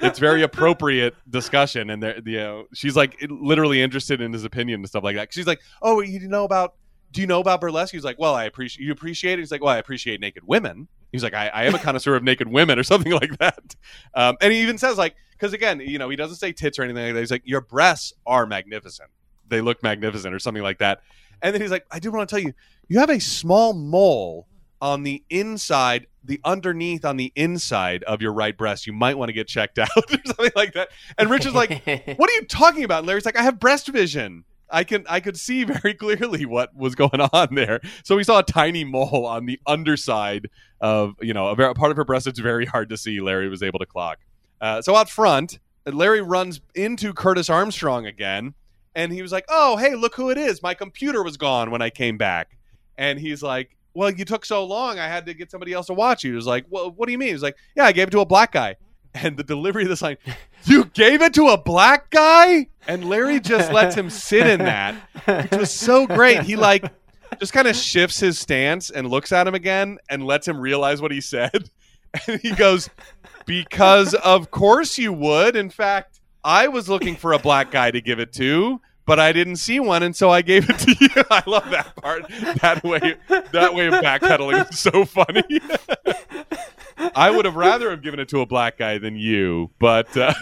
It's very appropriate discussion, and they're- you know she's like literally interested in his opinion and stuff like that. She's like, "Oh, you know about do you know about burlesque? He's like, well, I appreciate you appreciate it. He's like, well, I appreciate naked women. He's like, I, I am a connoisseur of naked women or something [laughs] like that. Um, and he even says like, because again, you know, he doesn't say tits or anything like that. He's like, your breasts are magnificent. They look magnificent or something like that. And then he's like, I do want to tell you, you have a small mole on the inside, the underneath on the inside of your right breast. You might want to get checked [laughs] out or something like that. And Richard's like, [laughs] what are you talking about? And Larry's like, I have breast vision. I can I could see [laughs] very clearly what was going on there. So we saw a tiny mole on the underside of you know a, part of her breast. It's very hard to see. Larry was able to clock. Uh, so out front, Larry runs into Curtis Armstrong again, and he was like, "Oh, hey, look who it is! My computer was gone when I came back." and he's like, "Well, you took so long, I had to get somebody else to watch you." He was like, "Well, what do you mean?" He's like, "Yeah, I gave it to a black guy." [laughs] And the delivery of this line, "You gave it to a black guy," and Larry just lets him sit in that, which was so great. He like just kind of shifts his stance and looks at him again and lets him realize what he said. [laughs] And he goes, Because of course you would. In fact, I was looking for a black guy to give it to, but I didn't see one, and so I gave it to [laughs] you. I love that part. That way that way of backpedaling is so funny. [laughs] I would have rather have given it to a black guy than you, but uh,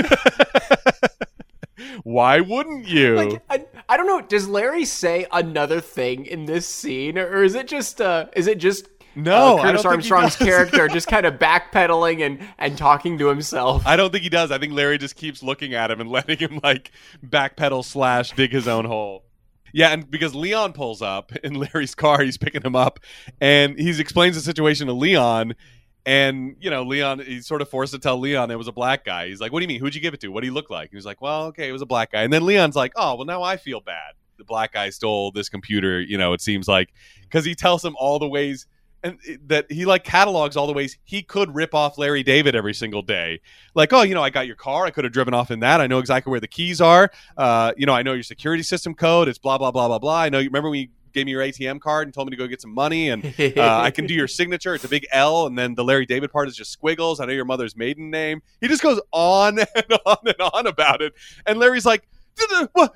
[laughs] why wouldn't you? Like I, I don't know. Does Larry say another thing in this scene, or is it just uh, is it just no, uh, I Curtis don't think he Armstrong's character [laughs] just kind of backpedaling and and talking to himself? I don't think he does. I think Larry just keeps looking at him and [laughs] letting him like backpedal slash dig his own hole. Yeah, and because Leon pulls up in [laughs] Larry's car, he's picking him up, and he explains the situation to Leon. And you know, Leon, he's sort of forced to tell Leon it was a black guy. He's like, "What do you mean? Who'd you give it to? What did he look like?" He's like, "Well, okay, it was a black guy." And then Leon's like, "Oh, well, now I feel bad. The black guy stole this computer." You know, it seems like because he tells him all the ways and that he like catalogs all the ways he could rip off Larry David every single day. Like, oh, you know, I got your car. I could have driven off in that. I know exactly where the keys are. Uh, you know, I know your security system code. It's blah blah blah blah blah. I know. You remember when you gave me your ATM card and told me to go get some money, and uh, I can do your [laughs] signature. It's a big L, and then the Larry David part is just squiggles. I know your mother's maiden name. He just goes on [laughs] and on and on about it. And Larry's like, "Duh, duh, what?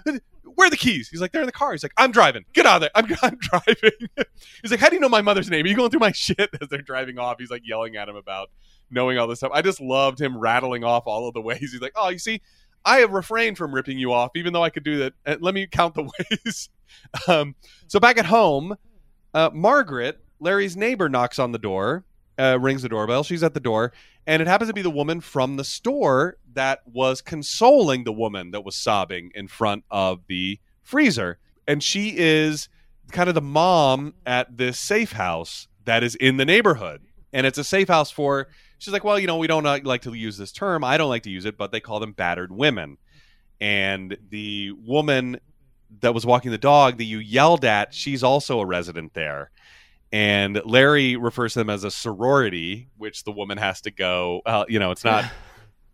Where are the keys? He's like, they're in the car. He's like, I'm driving. Get out of there. I'm, [laughs] I'm driving. [laughs] He's like, how do you know my mother's name? Are you going through my [laughs] shit as they're driving off? He's like yelling at him about knowing all this stuff. I just loved him rattling off all of the ways. He's like, oh, you see, I have refrained from ripping you off, even though I could do that. And let me count the ways. um, so back at home, uh, Margaret, Larry's neighbor, knocks on the door, uh, rings the doorbell. She's at the door, and it happens to be the woman from the store that was consoling the woman that was sobbing in front of the freezer. And she is kind of the mom at this safe house that is in the neighborhood. And it's a safe house for, she's like, well, you know, we don't uh, like to use this term. I don't like to use it, but they call them battered women. And the woman that was walking the dog that you yelled at, she's also a resident there. And Larry refers to them as a sorority, which the woman has to go. Uh, you know, it's not, [laughs]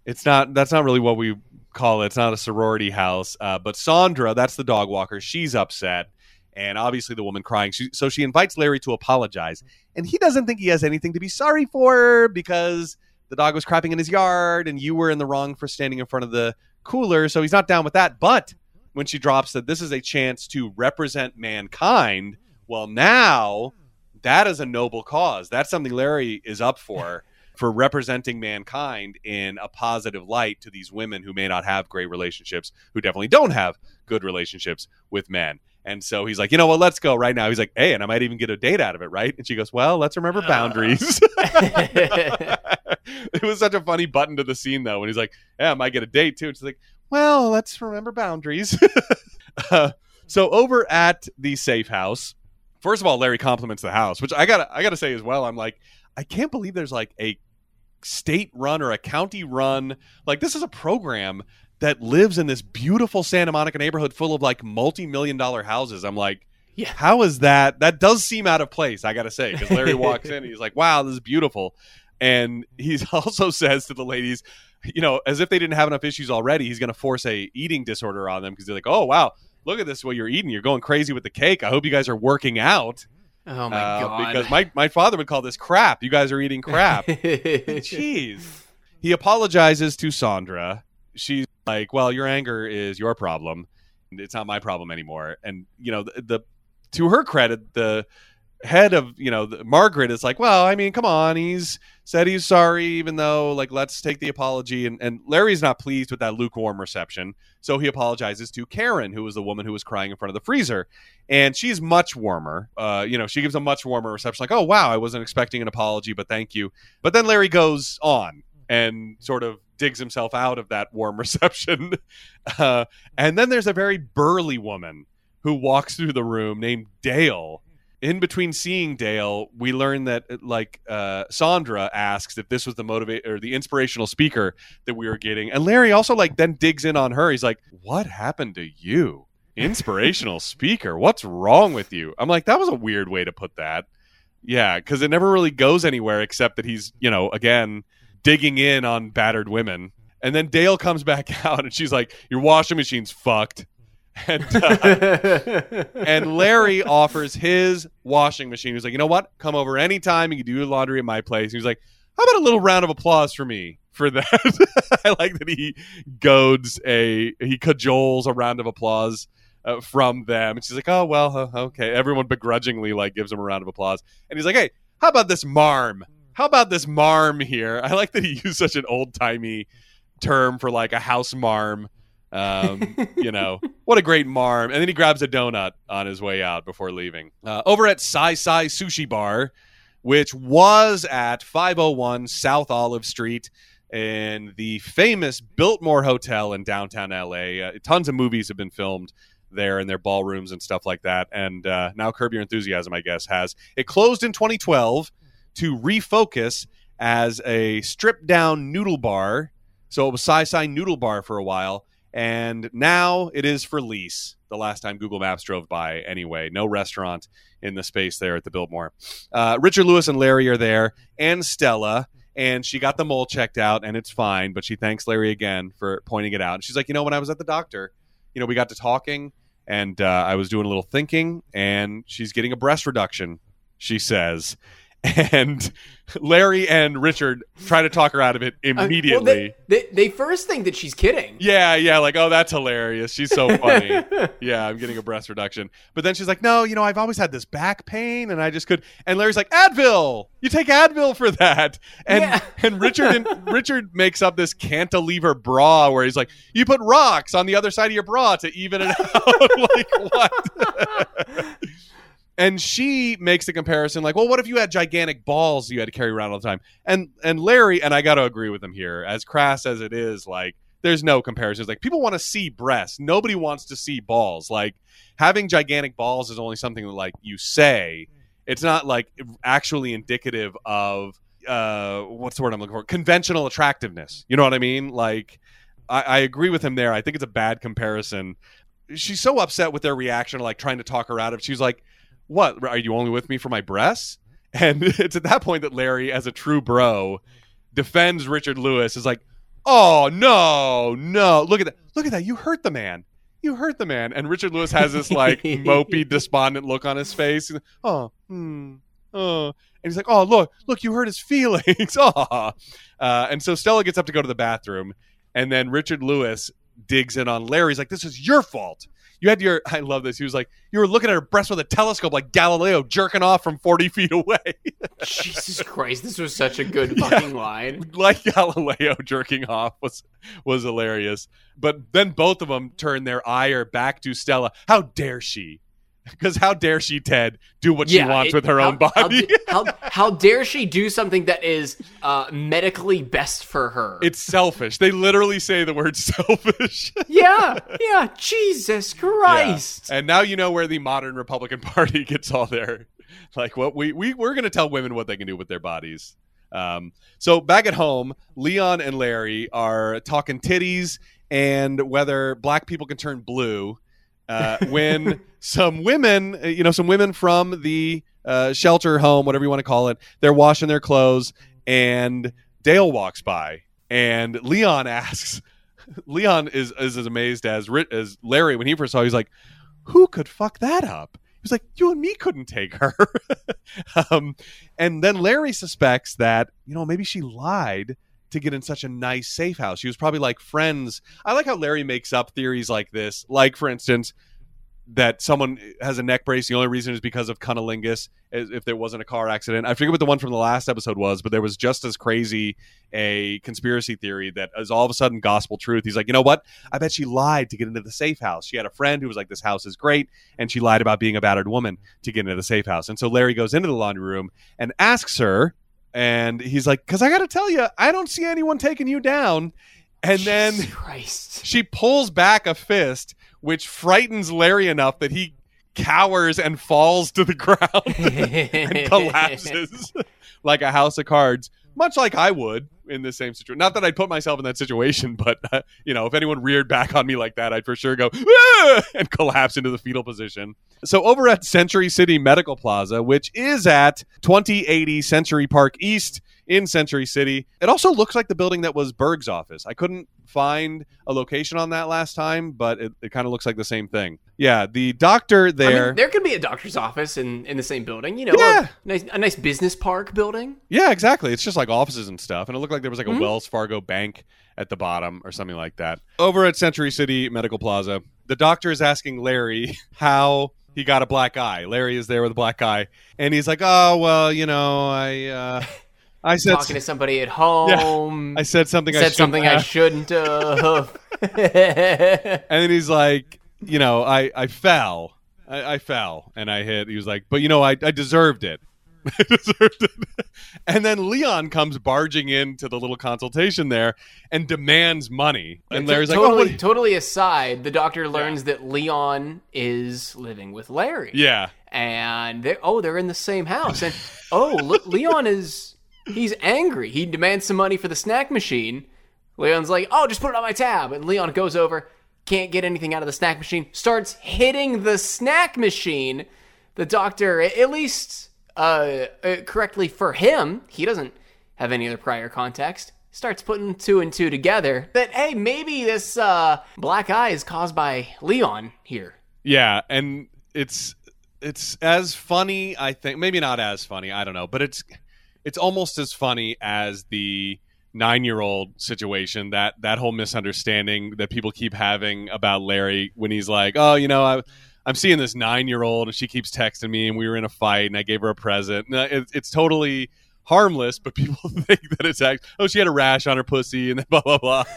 it's not. That's not really what we call it. It's not a sorority house. Uh, but Sandra, that's the dog walker. She's upset, and obviously the woman crying. She, so she invites Larry to apologize, and he doesn't think he has anything to be sorry for because the dog was crapping in his yard, and you were in the wrong for standing in front of the cooler. So he's not down with that. But when she drops that this is a chance to represent mankind, well, now that is a noble cause. That's something Larry is up for. For representing mankind in a positive light to these women who may not have great relationships, who definitely don't have good relationships with men. And so he's like, you know what, let's go right now. He's like, hey, and I might even get a date out of it, right? And she goes, well, let's remember boundaries. [laughs] [laughs] it was such a funny button to the scene, though, when he's like, yeah, I might get a date too. And she's like, well, let's remember boundaries. [laughs] uh, so over at the safe house, first of all, Larry compliments the house, which I gotta I gotta say as well. I'm like, I can't believe there's like a state run or a county run. Like this is a program that lives in this beautiful Santa Monica neighborhood full of like multi-million dollar houses. I'm like, Yeah. how is that? That does seem out of place, I gotta say, because Larry walks in and [laughs] he's like, wow, this is beautiful. And he [laughs] also says to the ladies, you know, as if they didn't have enough issues already, he's going to force a eating disorder on them because they're like, "Oh wow, look at this! What you're eating? You're going crazy with the cake. I hope you guys are working out." Oh my Uh, god! Because my my father would call this crap. You guys are eating crap. [laughs] Jeez. He apologizes to Sandra. She's like, "Well, your anger is your problem. It's not my problem anymore." And you know, the, the to her credit, the head of you know the, Margaret is like, "Well, I mean, come on. He's said he's sorry, even though like let's take the apology." And and Larry's not pleased with that lukewarm reception, so he apologizes to Karen, who was the woman who was crying in front of the freezer, and she's much warmer. Uh, you know, she gives a much warmer reception, like, "Oh wow, I wasn't expecting an apology, but thank you." But then Larry goes on and sort of digs himself out of that warm [laughs] reception. Uh, and then there's a very burly woman who walks through the room named Dale. In between seeing Dale, we learn that like uh, Sandra asks if this was the motivate or the inspirational speaker that we were getting, and Larry also like then digs in on her. He's like, "What happened to you?" inspirational [laughs] speaker. What's wrong with you? I'm like, that was a weird way to put that. Yeah, because it never really goes anywhere except that he's, you know, again, digging in on battered women. And then Dale comes back [laughs] out and she's like, Your washing machine's fucked. And, uh, and Larry offers his washing machine. He's like, You know what? Come over anytime. You can do your laundry at my place. He's like, How about a little round of applause for me for that? [laughs] I like that he goads a, he cajoles a round of applause uh, from them. And she's like, oh, well, uh, okay. Everyone begrudgingly like gives him a round of applause. And he's like, hey, how about this marm? How about this marm here? I like that he [laughs] used such an old timey term for like a house marm. Um, [laughs] you know, what a great marm. And then he grabs a donut on his way out before leaving. Uh, over at Sai Sai Sushi Bar, which was at 501 South Olive Street in the famous Biltmore Hotel in downtown LA. Uh, tons of movies have been filmed there in their ballrooms and stuff like that. And uh, now Curb Your Enthusiasm, I guess, has it closed in 2012 to refocus as a stripped down noodle bar. So it was Sai Sai Noodle Bar for a while. And now it is for lease. The last time Google Maps drove by, anyway. No restaurant in the space there at the Biltmore. Uh, Richard Lewis and Larry are there, and Stella. And she got the mole checked out, and it's fine. But she thanks Larry again for pointing it out. And she's like, you know, when I was at the doctor, you know, we got to talking, and uh, I was doing a little thinking, and she's getting a breast reduction. She says, and Larry and Richard try to talk her out of it immediately. Uh, well, they, they, they, first think that she's kidding. Yeah, yeah, like, oh, that's hilarious. She's so funny. [laughs] yeah, I'm getting a breast reduction. But then she's like, no, you know, I've always had this back pain, and I just could. And Larry's like, Advil. You take Advil for that. And yeah. [laughs] and Richard and [laughs] Richard makes up this cantilever bra where he's like, you put rocks on the other side of your bra to even it out. like what? And she makes the comparison like well what if you had gigantic balls you had to carry around all the time? And and larry and i gotta agree with him here as crass as it is like there's no comparisons like people want to see breasts. Nobody wants to see balls. Like having gigantic balls is only something that like you say. It's not like actually indicative of uh what's the word i'm looking for? Conventional attractiveness. You know what i mean? Like I, I agree with him there. I think it's a bad comparison. She's so upset with their reaction like trying to talk her out of it. she's like what are you only with me for my breasts? And [laughs] it's at that point that Larry, as a true bro, defends Richard Lewis. Is like, oh no, no, look at that, look at that, you hurt the man, you hurt the man. And Richard Lewis has this like [laughs] mopey, despondent look on his face. Like, oh, hmm, oh, and he's like, oh look, look, you hurt his [laughs] feelings. oh, uh, and so Stella gets up to go to the bathroom, and then Richard Lewis digs in on Larry. He's like, this is your fault you had your [laughs] I love this. He was like, you were looking at her breast with a telescope like Galileo jerking off from 40 feet away. [laughs] Jesus Christ, this was such a good fucking yeah, line. [laughs] Like Galileo jerking off was was hilarious. But then both of them turn their ire back to Stella. How dare she? [laughs] Because how dare she, Ted, do what yeah, she wants it, with her how, own body? How, how, [laughs] how, dare she do something that is uh, medically best for her? It's selfish. They literally say the word [laughs] selfish. yeah, yeah. Jesus Christ. Yeah. And now you know where the modern Republican Party gets all their like what we, we we're gonna tell women what they can do with their bodies. Um, so back at home, Leon and Larry are talking titties and whether black people can turn blue uh, when some women, uh, you know, some women from the uh, shelter home, whatever you want to call it, they're washing their clothes, and Dale walks by, and Leon [laughs] asks, Leon is, is as amazed as as Larry when he first saw. He's like, "Who could fuck that up?" He's like, "You and me couldn't take her." [laughs] um, and then Larry suspects that you know maybe she lied to get in such a nice safe house. She was probably like friends. I like how Larry makes up theories like this. Like, for instance, that someone has a neck brace. The only reason is because of cunnilingus. If there wasn't a car accident, I forget what the one from the last episode was, but there was just as crazy a conspiracy theory that is all of a sudden gospel truth. He's like, you know what? I bet she lied to get into the safe house. She had a friend who was like, this house is great, and she lied about being a battered woman to get into the safe house. And so Larry goes into the laundry room and asks her and he's like, "Cause I got to tell you, I don't see anyone taking you down." And Jesus then Christ. she pulls back a fist, which frightens Larry enough that he cowers and falls to the [laughs] ground and collapses [laughs] like a house of cards, much like I would. in the same situation. Not that I'd put myself in that situation, [laughs] but uh, you know, if anyone reared back on me like that, I'd for sure go "Ah!" and collapse into the fetal position. So over at Century City Medical Plaza, which is at 2080 Century Park East in Century City, it also looks like the building that was Berg's office. I couldn't find a location on that last time, but it, it kind of looks like the same thing. Yeah, the doctor I there. mean, there could be a doctor's office in, in the same building. You know, Yeah. a nice a nice business park building. Yeah, exactly. It's just like offices and stuff. And it looked like there was like a Mhm. Wells Fargo bank at the bottom or something like that. Over at Century City Medical Plaza, the doctor is asking Larry [laughs] how he got a black eye. Larry is there with a black eye. And he's like, oh, well, you know, I. Uh, I said Talking to somebody at home. I said something I said shouldn't something I shouldn't have. [laughs] [laughs] and then he's like, you know, I, I fell. I, I fell and I hit. He was like, but you know, I, I deserved it. [laughs] I deserved it. And then Leon comes barging into the little consultation there and demands money. And Larry's like, oh, totally, what? totally aside, the doctor learns that Leon is living with Larry. yeah. and they oh they're in the same house and oh Le- leon is he's angry he demands some money for the snack machine leon's like oh just put it on my tab and leon goes over can't get anything out of the snack machine starts hitting the snack machine the doctor at least uh, uh correctly for him he doesn't have any other prior context starts putting two and two together that hey maybe this uh black eye is caused by leon here Yeah. And it's it's as funny, I think. Maybe not as funny. I don't know. But it's it's almost as funny as the nine year old situation that that whole misunderstanding that people keep having about Larry when he's like, oh, you know, I. I'm seeing this nine year old and she keeps texting me and we were in a fight and I gave her a present. No, it, it's totally harmless, but [laughs] people think that it's act- oh she had a rash on her pussy and then [laughs] blah blah blah. [laughs]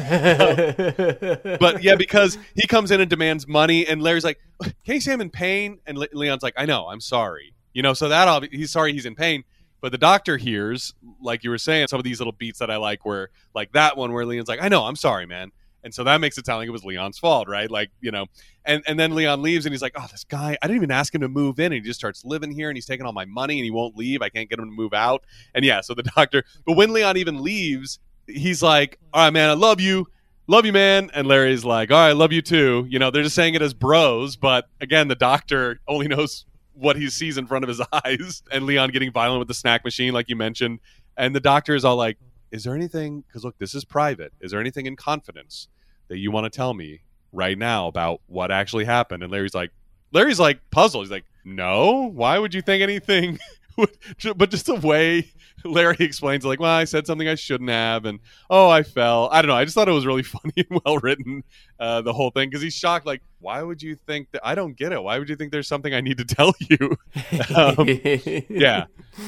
But yeah, because he comes in and demands money and Larry's like, "Can you see I'm in pain?" And Le- Leon's like, "I know, I'm sorry." You know, so that he's sorry he's in pain. But the doctor hears, like you were saying, some of these little beats that I like, where like that one where Leon's like, "I know, I'm sorry, man," and so that makes it sound like it was Leon's fault, right? Like you know, and and then Leon leaves and he's like, "Oh, this guy, I didn't even ask him to move in, and he just starts living here, and he's taking all my money, and he won't leave. I can't get him to move out." And yeah, so the [laughs] doctor, but when Leon even leaves, he's like, "All right, man, I love you." Love you, man. And Larry's like, all right, love you too. You know, they're just saying it as bros, but again, the doctor only [laughs] knows what he sees in front of his [laughs] eyes. And Leon getting violent with the snack machine, like you mentioned. And the doctor is all like, is there anything? Because look, this is private. Is there anything in confidence that you want to tell me right now about what actually happened? And Larry's like, Larry's like puzzled. He's like, no. Why would you think anything? But just the way Larry [laughs] explains, like, well, I said something I shouldn't have, and oh, I fell. I don't know. I just thought it was really [laughs] funny and well written, uh, the whole thing, because he's shocked. Like, why would you think that? I don't get it. Why would you think there's something I need to [laughs] tell you? Um, yeah.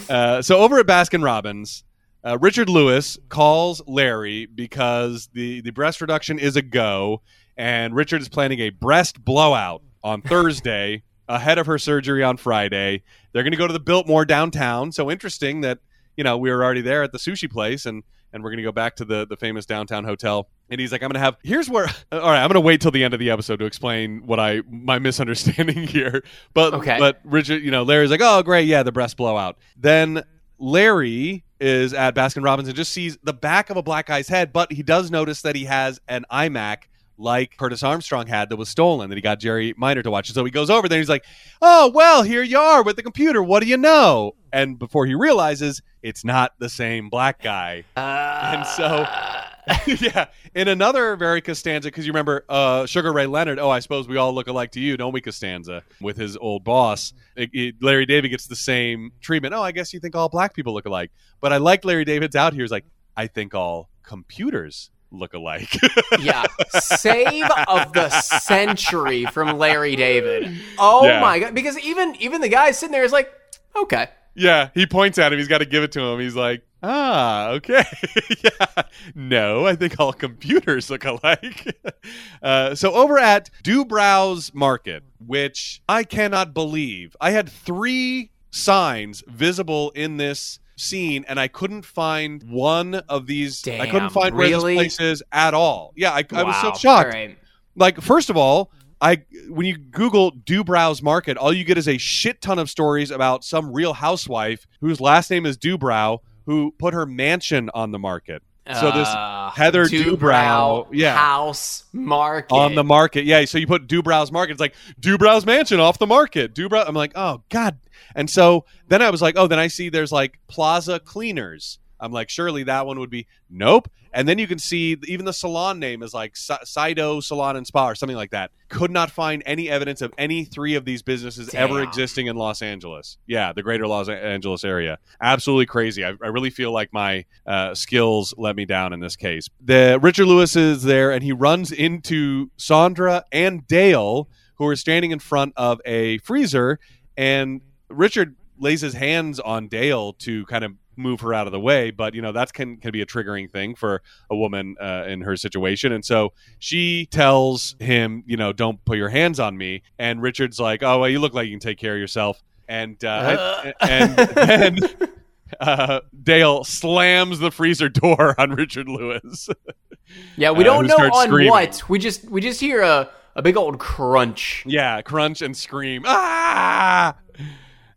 Uh, so over at Baskin Robbins, uh, Richard Lewis calls Larry because the the breast reduction is a go, and Richard is planning a breast blowout on Thursday ahead of her surgery on Friday. They're going to go to the Biltmore downtown. So interesting that you know we were already there at the sushi place and. And we're gonna go back to the the famous downtown hotel. And he's like, "I'm gonna have. Here's where. [laughs] All right, I'm gonna wait till the end of the episode to explain what I my misunderstanding [laughs] here. But Okay. but Richard, you know, Larry's like, oh, great, yeah, the breast blowout. Then Larry is at Baskin Robbins and just sees the back of a black guy's head, but he does notice that he has an iMac like Curtis Armstrong had that was stolen that he got Jerry Minor to watch. And so he goes over there and he's like, oh, well, here you are with the computer. What do you know? And before he realizes it's not the same black guy. And so- [laughs] yeah. In another very Costanza, because you remember uh, Sugar Ray Leonard, oh, I suppose we all look alike to you, don't we, Costanza, with his old boss. It- it- Larry David gets the same treatment. Oh, I guess you think all black people look alike. But I like Larry David's out here. He's like, I think all computers look alike. [laughs] yeah, save of the century from Larry David. Oh Yeah. my god! Because even even the guy sitting there is like, okay, yeah. He points at him. He's got to give it to him. He's like, ah, okay. [laughs] yeah. No, I think all computers look alike. [laughs] uh, so over at Dubrow's Market, which I cannot believe, I had three signs visible in this scene and I couldn't find one of these I couldn't Damn, find where really? this place is at all. Yeah, I, I was so shocked right. like first of all i when you google dubrow's market all you get is a shit ton of stories about some real housewife whose last name is dubrow who put her mansion on the market So this Uh, Heather Dubrow, yeah. House Market. on the market. Yeah, so you put Dubrow's Market. It's like Dubrow's Mansion off the market. Dubrow. I'm like, oh god. And so then I was like, oh, then I see there's like Plaza Cleaners. I'm like, surely that one would be nope. And then you can see even the salon name is like Sa- Sido Salon and Spa or something like that. Could not find any evidence of any three of these businesses ever existing in Los Angeles. Yeah, the greater Los Angeles area. Absolutely crazy. I, I really feel like my uh, skills let me down in this case. The Richard Lewis is there and he runs into Sandra and Dale, who are standing in front of a freezer, and Richard lays his hands on Dale to kind of move her out of the way but you know that's can can be a triggering thing for a woman uh, in her situation and so she tells him you know don't put your hands on me and richard's like oh well you look like you can take care of yourself and uh, [laughs] and then [laughs] uh, dale slams the freezer door [laughs] on richard lewis yeah, we uh, don't know on screaming. what. We just we just hear a, a big old crunch. Yeah, crunch and scream. Ah!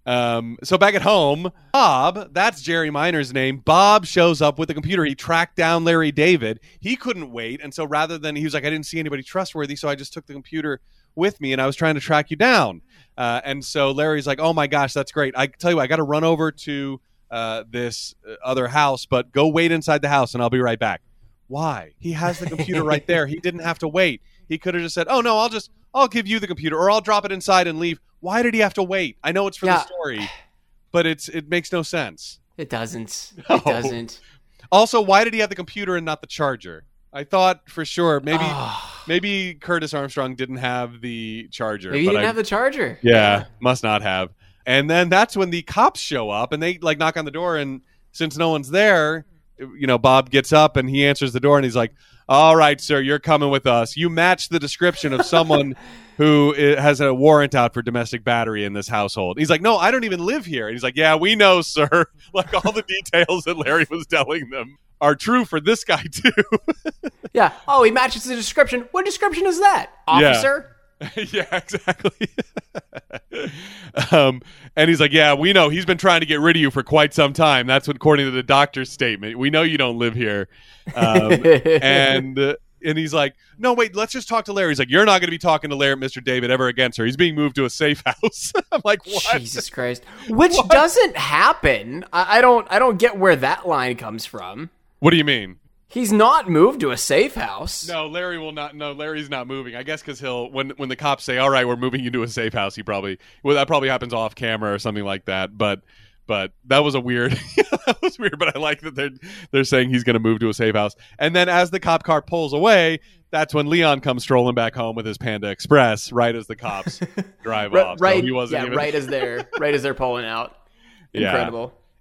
Um, so back at home, Bob, that's Jerry Minor's name. Bob shows up with the computer. He tracked down Larry David. He couldn't wait. And so rather than, he was like, I didn't see anybody trustworthy. So I just took the computer with me and I was trying to track you down. Uh, and so Larry's like, oh my gosh, that's great. I tell you what, I got to run over to uh, this uh, other house, but go wait inside the house and I'll be right back. Why? He has the computer right [laughs] there. He didn't have to wait. He could have just said, "Oh no, I'll just I'll give you the computer or I'll drop it inside and leave." Why did he have to wait? I know it's for Yeah. the story, but it's it makes no sense. It doesn't. [laughs] No. It doesn't. Also, why did he have the computer and not the charger? I thought for sure maybe Ah, maybe Curtis Armstrong didn't have the charger. maybe but didn't I- have the charger. Yeah, must not have. And then that's when the cops show up and they like knock on the door and since no one's there, you know, Bob gets up and he answers the door and he's like, "All right, sir, you're coming with us. You match the description of someone [laughs] who has a warrant out for domestic battery in this household." He's like, "No, I don't even live here." And he's like, "Yeah, we know, sir. [laughs] Like all the details that Larry was telling them are true for this guy too." [laughs] Yeah. Oh, he matches the description. What description is that, officer? [laughs] yeah, exactly. um, and he's like, "Yeah, we know. He's been trying to get rid of you for quite some time. That's what, according to the doctor's statement. We know you don't live here." Um, [laughs] and uh, and he's like, "No, wait. Let's just talk to Larry." He's like, "You're not going to be talking to Larry, Mr. David, ever again, sir. He's being moved to a safe [laughs] house." I'm like, "What?" Jesus Christ. Which doesn't happen. I, I don't. I don't get where that line comes from. What do you mean? He's not moved to a safe house. No, Larry will not. No, Larry's not moving. I guess because he'll when when the cops say, "All right, we're moving you to a safe house," he probably well that probably happens off camera or something like that. But but that was a weird. [laughs] that was weird. But I like that they're they're saying he's going to move to a safe house. And then as the cop car pulls away, that's when Leon comes strolling back home with his Panda Express. Right as the cops [laughs] drive off. So right. he wasn't yeah. even, Right as they're right as they're pulling out. [laughs] Yeah.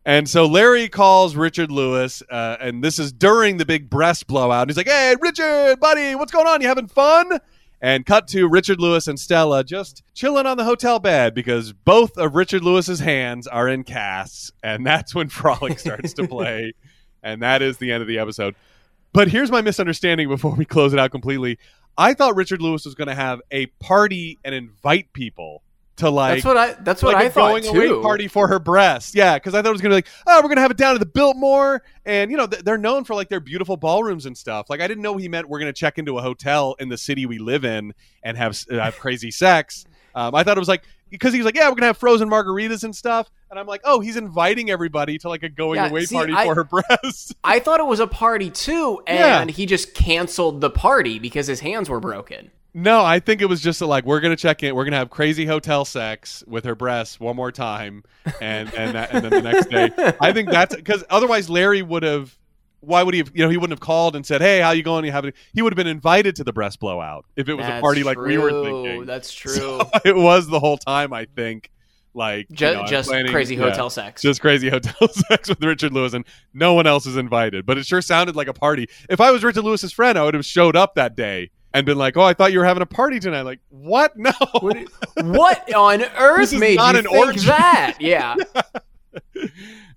And so Larry calls Richard Lewis, uh, and this is during the big breast blowout. He's like, "Hey, Richard, buddy, what's going on? You having fun?" And cut to Richard Lewis and Stella just chilling on the hotel bed because both of Richard Lewis's hands are in casts, and that's when [laughs] Frolic starts to play, and that is the end of the episode. But here's my misunderstanding before we close it out completely. I thought Richard Lewis was going to have a party and invite people to like that's what I. That's what like I a thought going too. away party for her breast. Yeah, because I thought it was gonna be like, oh, we're gonna have it down at the Biltmore, and you know th- they're known for like their beautiful ballrooms and stuff. Like I didn't know he meant we're gonna check into a hotel in the city we live in and have uh, have crazy sex. Um, I thought it was like because he was like, yeah, we're gonna have frozen margaritas and stuff, and I'm like, oh, he's inviting everybody to like a going Yeah, away see, party I- for her [laughs] breast. I thought it was a party too, Yeah. and he just canceled the party because his hands were broken. No, I think it was just like we're gonna check in. We're gonna have crazy hotel sex with her breasts one more time, and and, that, and then the next day. I think that's because otherwise Larry would have. Why would he have? You know, he wouldn't have called and said, "Hey, how you going? You have? He would have been invited to the breast blowout if it was a That's party like we were thinking. That's [laughs] true. So it was the whole time. I think, like you know, just planning- crazy yeah, hotel sex. just crazy [laughs] hotel sex with Richard Lewis, and no one else is invited. But it sure sounded like a party. If I was Richard Lewis's friend, I would have showed up that day and been like, "Oh, I thought you were having a party tonight." Like, what? [laughs] No. what, what on earth This is made not you an think orgy. that? [laughs] Yeah.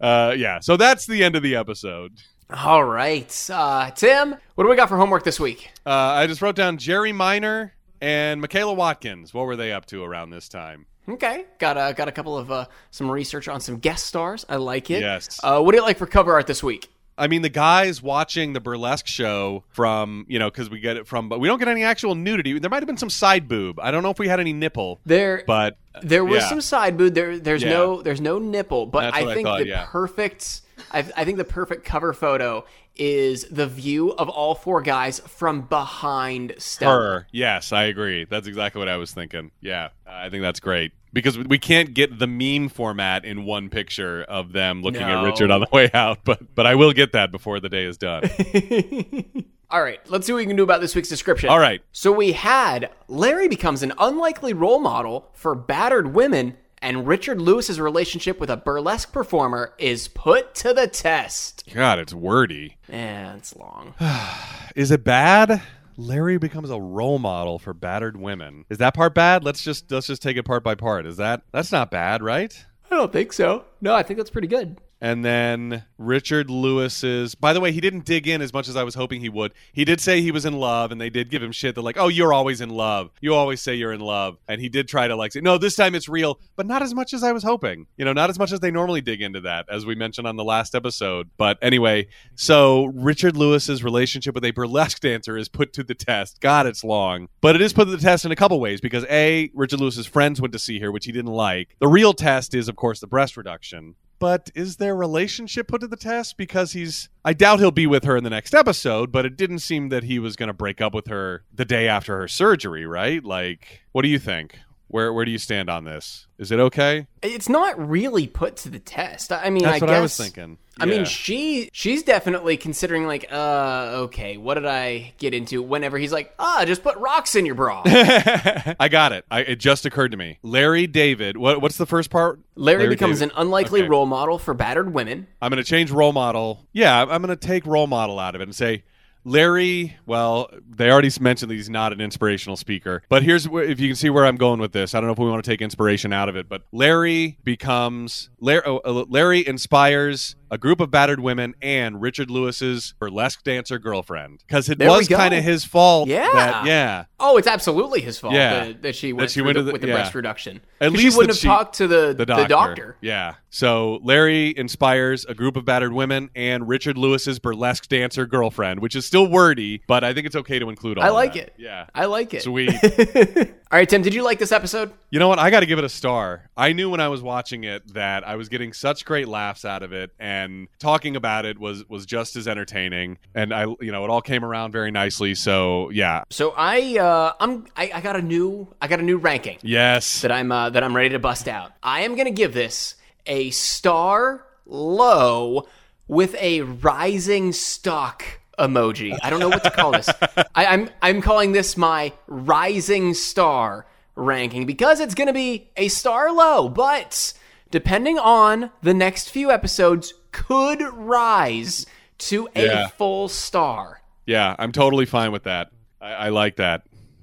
uh, yeah. So that's the end of the episode. All right, uh, Tim. What do we got for homework this week? Uh, I just wrote down Jerry Minor and Michaela Watkins. What were they up to around this time? Okay, got a got a couple of uh, some research on some guest stars. I like it. Yes. Uh, what do you like for cover art this week? I mean, the guys watching the burlesque show from, you know, because we get it from, but we don't get any actual nudity. There might have been some side boob. I don't know if we had any nipple, There, but there was yeah. some side boob. There, there's Yeah. no, there's no nipple. But I what I think thought, the yeah. perfect, I, I think the perfect cover photo is the view of all four guys from behind Stella. her. Yes, I agree. That's exactly what I was thinking. Yeah, I think that's great because we can't get the meme format in one picture of them looking at Richard on the way out, but but I will get that before the day is done. [laughs] All right, let's see what we can do about this week's description. All right. So we had Larry becomes an unlikely role model for battered women, and Richard Lewis's relationship with a burlesque performer is put to the test. God, it's wordy. Yeah, it's long. [sighs] Is it bad? Larry becomes a role model for battered women. Is that part bad? Let's just let's just take it part by part. Is that that's not bad, right? I don't think so. No, I think that's pretty good. And then Richard Lewis's. By the way, he didn't dig in as much as I was hoping he would. He did say he was in love, and they did give him shit. They're like, "Oh, you're always in love. You always say you're in love." And he did try to like say, "No, this time it's real," but not as much as I was hoping. You know, not as much as they normally dig into that, as we mentioned on the last episode. But anyway, so Richard Lewis's relationship with a burlesque dancer is put to the test. God, it's long, but it is put to the test in a couple ways because a Richard Lewis's friends went to see her, which he didn't like. The real test is, of course, the breast reduction. But is their relationship put to the test? Because he's. I doubt he'll be with her in the next episode, but it didn't seem that he was going to break up with her the day after her surgery, right? Like, what do you think? Where where do you stand on this? Is it okay? It's not really put to the test. I mean, That's I what guess, I was thinking. I mean, she she's definitely considering like, uh, okay, what did I get into? Whenever he's like, ah, just put rocks in your bra. [laughs] I got it. I, it just occurred to me. Larry David. What what's the first part? Larry, becomes David. an unlikely Okay. role model for battered women. I'm going to change role model. Yeah, I'm going to take role model out of it and say Larry. Well, they already mentioned that he's not an inspirational speaker, but here's where, if you can see where I'm going with this. I don't know if we want to take inspiration out of it, but Larry becomes Larry, oh, uh, Larry inspires a group of battered women and Richard Lewis's burlesque dancer girlfriend because it There was kind of his fault. Yeah. that- yeah. Oh, it's absolutely his fault Yeah. that, that she went, she through went the, to the- with the yeah. breast reduction. At least she wouldn't have she- talked to the, the doctor. doctor. Yeah. So Larry inspires a group of battered women and Richard Lewis's burlesque dancer girlfriend, which is still wordy, but I think it's okay to include all I like that. it. Yeah. I like it. Sweet. [laughs] All right, Tim, did you like this episode? you know what? I got to give it a star. I knew when I was watching it that I was getting such great laughs out of it, and talking about it was was just as entertaining. And I, you know, it all came around very nicely. So yeah, So I uh I'm I, I got a new I got a new ranking yes, that I'm uh, that I'm ready to bust out. I am going to give this a star low with a rising stock emoji. I don't know what to call this. I, I'm I'm calling this my rising star ranking because it's going to be a star low, but depending on the next few episodes, could rise to a Yeah. full star. yeah. I'm totally fine with that. I, I like that.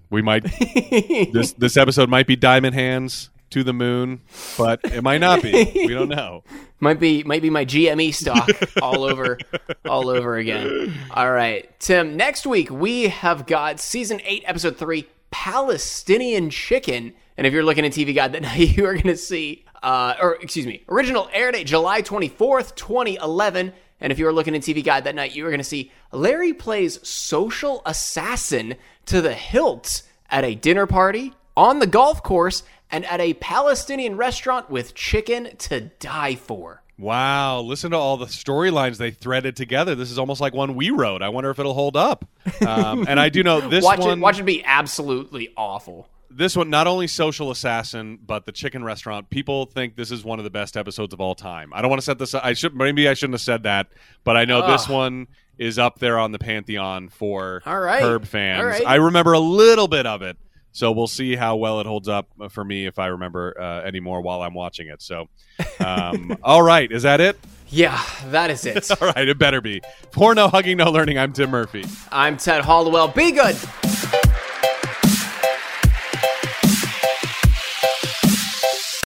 We might [laughs] this this episode might be Diamond Hands to the moon, but it might not be. We don't know. [laughs] Might be might be my GME stock all over all over again. All right, Tim. Next week we have got season eight, episode three, Palestinian chicken. And if you're looking at TV Guide that night, [laughs] you are going to see, uh, or excuse me, original air date July 24th, 2011. And if you are looking at TV Guide that night, you are going to see Larry plays social assassin to the hilt at a dinner party, on the golf course, and at a Palestinian restaurant with chicken to die for. Wow, listen to all the storylines they threaded together. This is almost like one we wrote. I wonder if it'll hold up. Um, and I do know [laughs] this watch one. it watch it be absolutely awful. this one not only social assassin but the chicken restaurant people think this is one of the best episodes of all time i don't want to set this up. i should maybe i shouldn't have said that but i know this one is up there on the pantheon for All right. Curb fans right. i remember a little bit of it so we'll see how well it holds up for me if i remember uh, any more while i'm watching it. So um, [laughs] all right. Is that it? Yeah, that is [laughs] it. all right. It better be. For no hugging no learning. I'm tim murphy. I'm Ted Hollowell. Be good.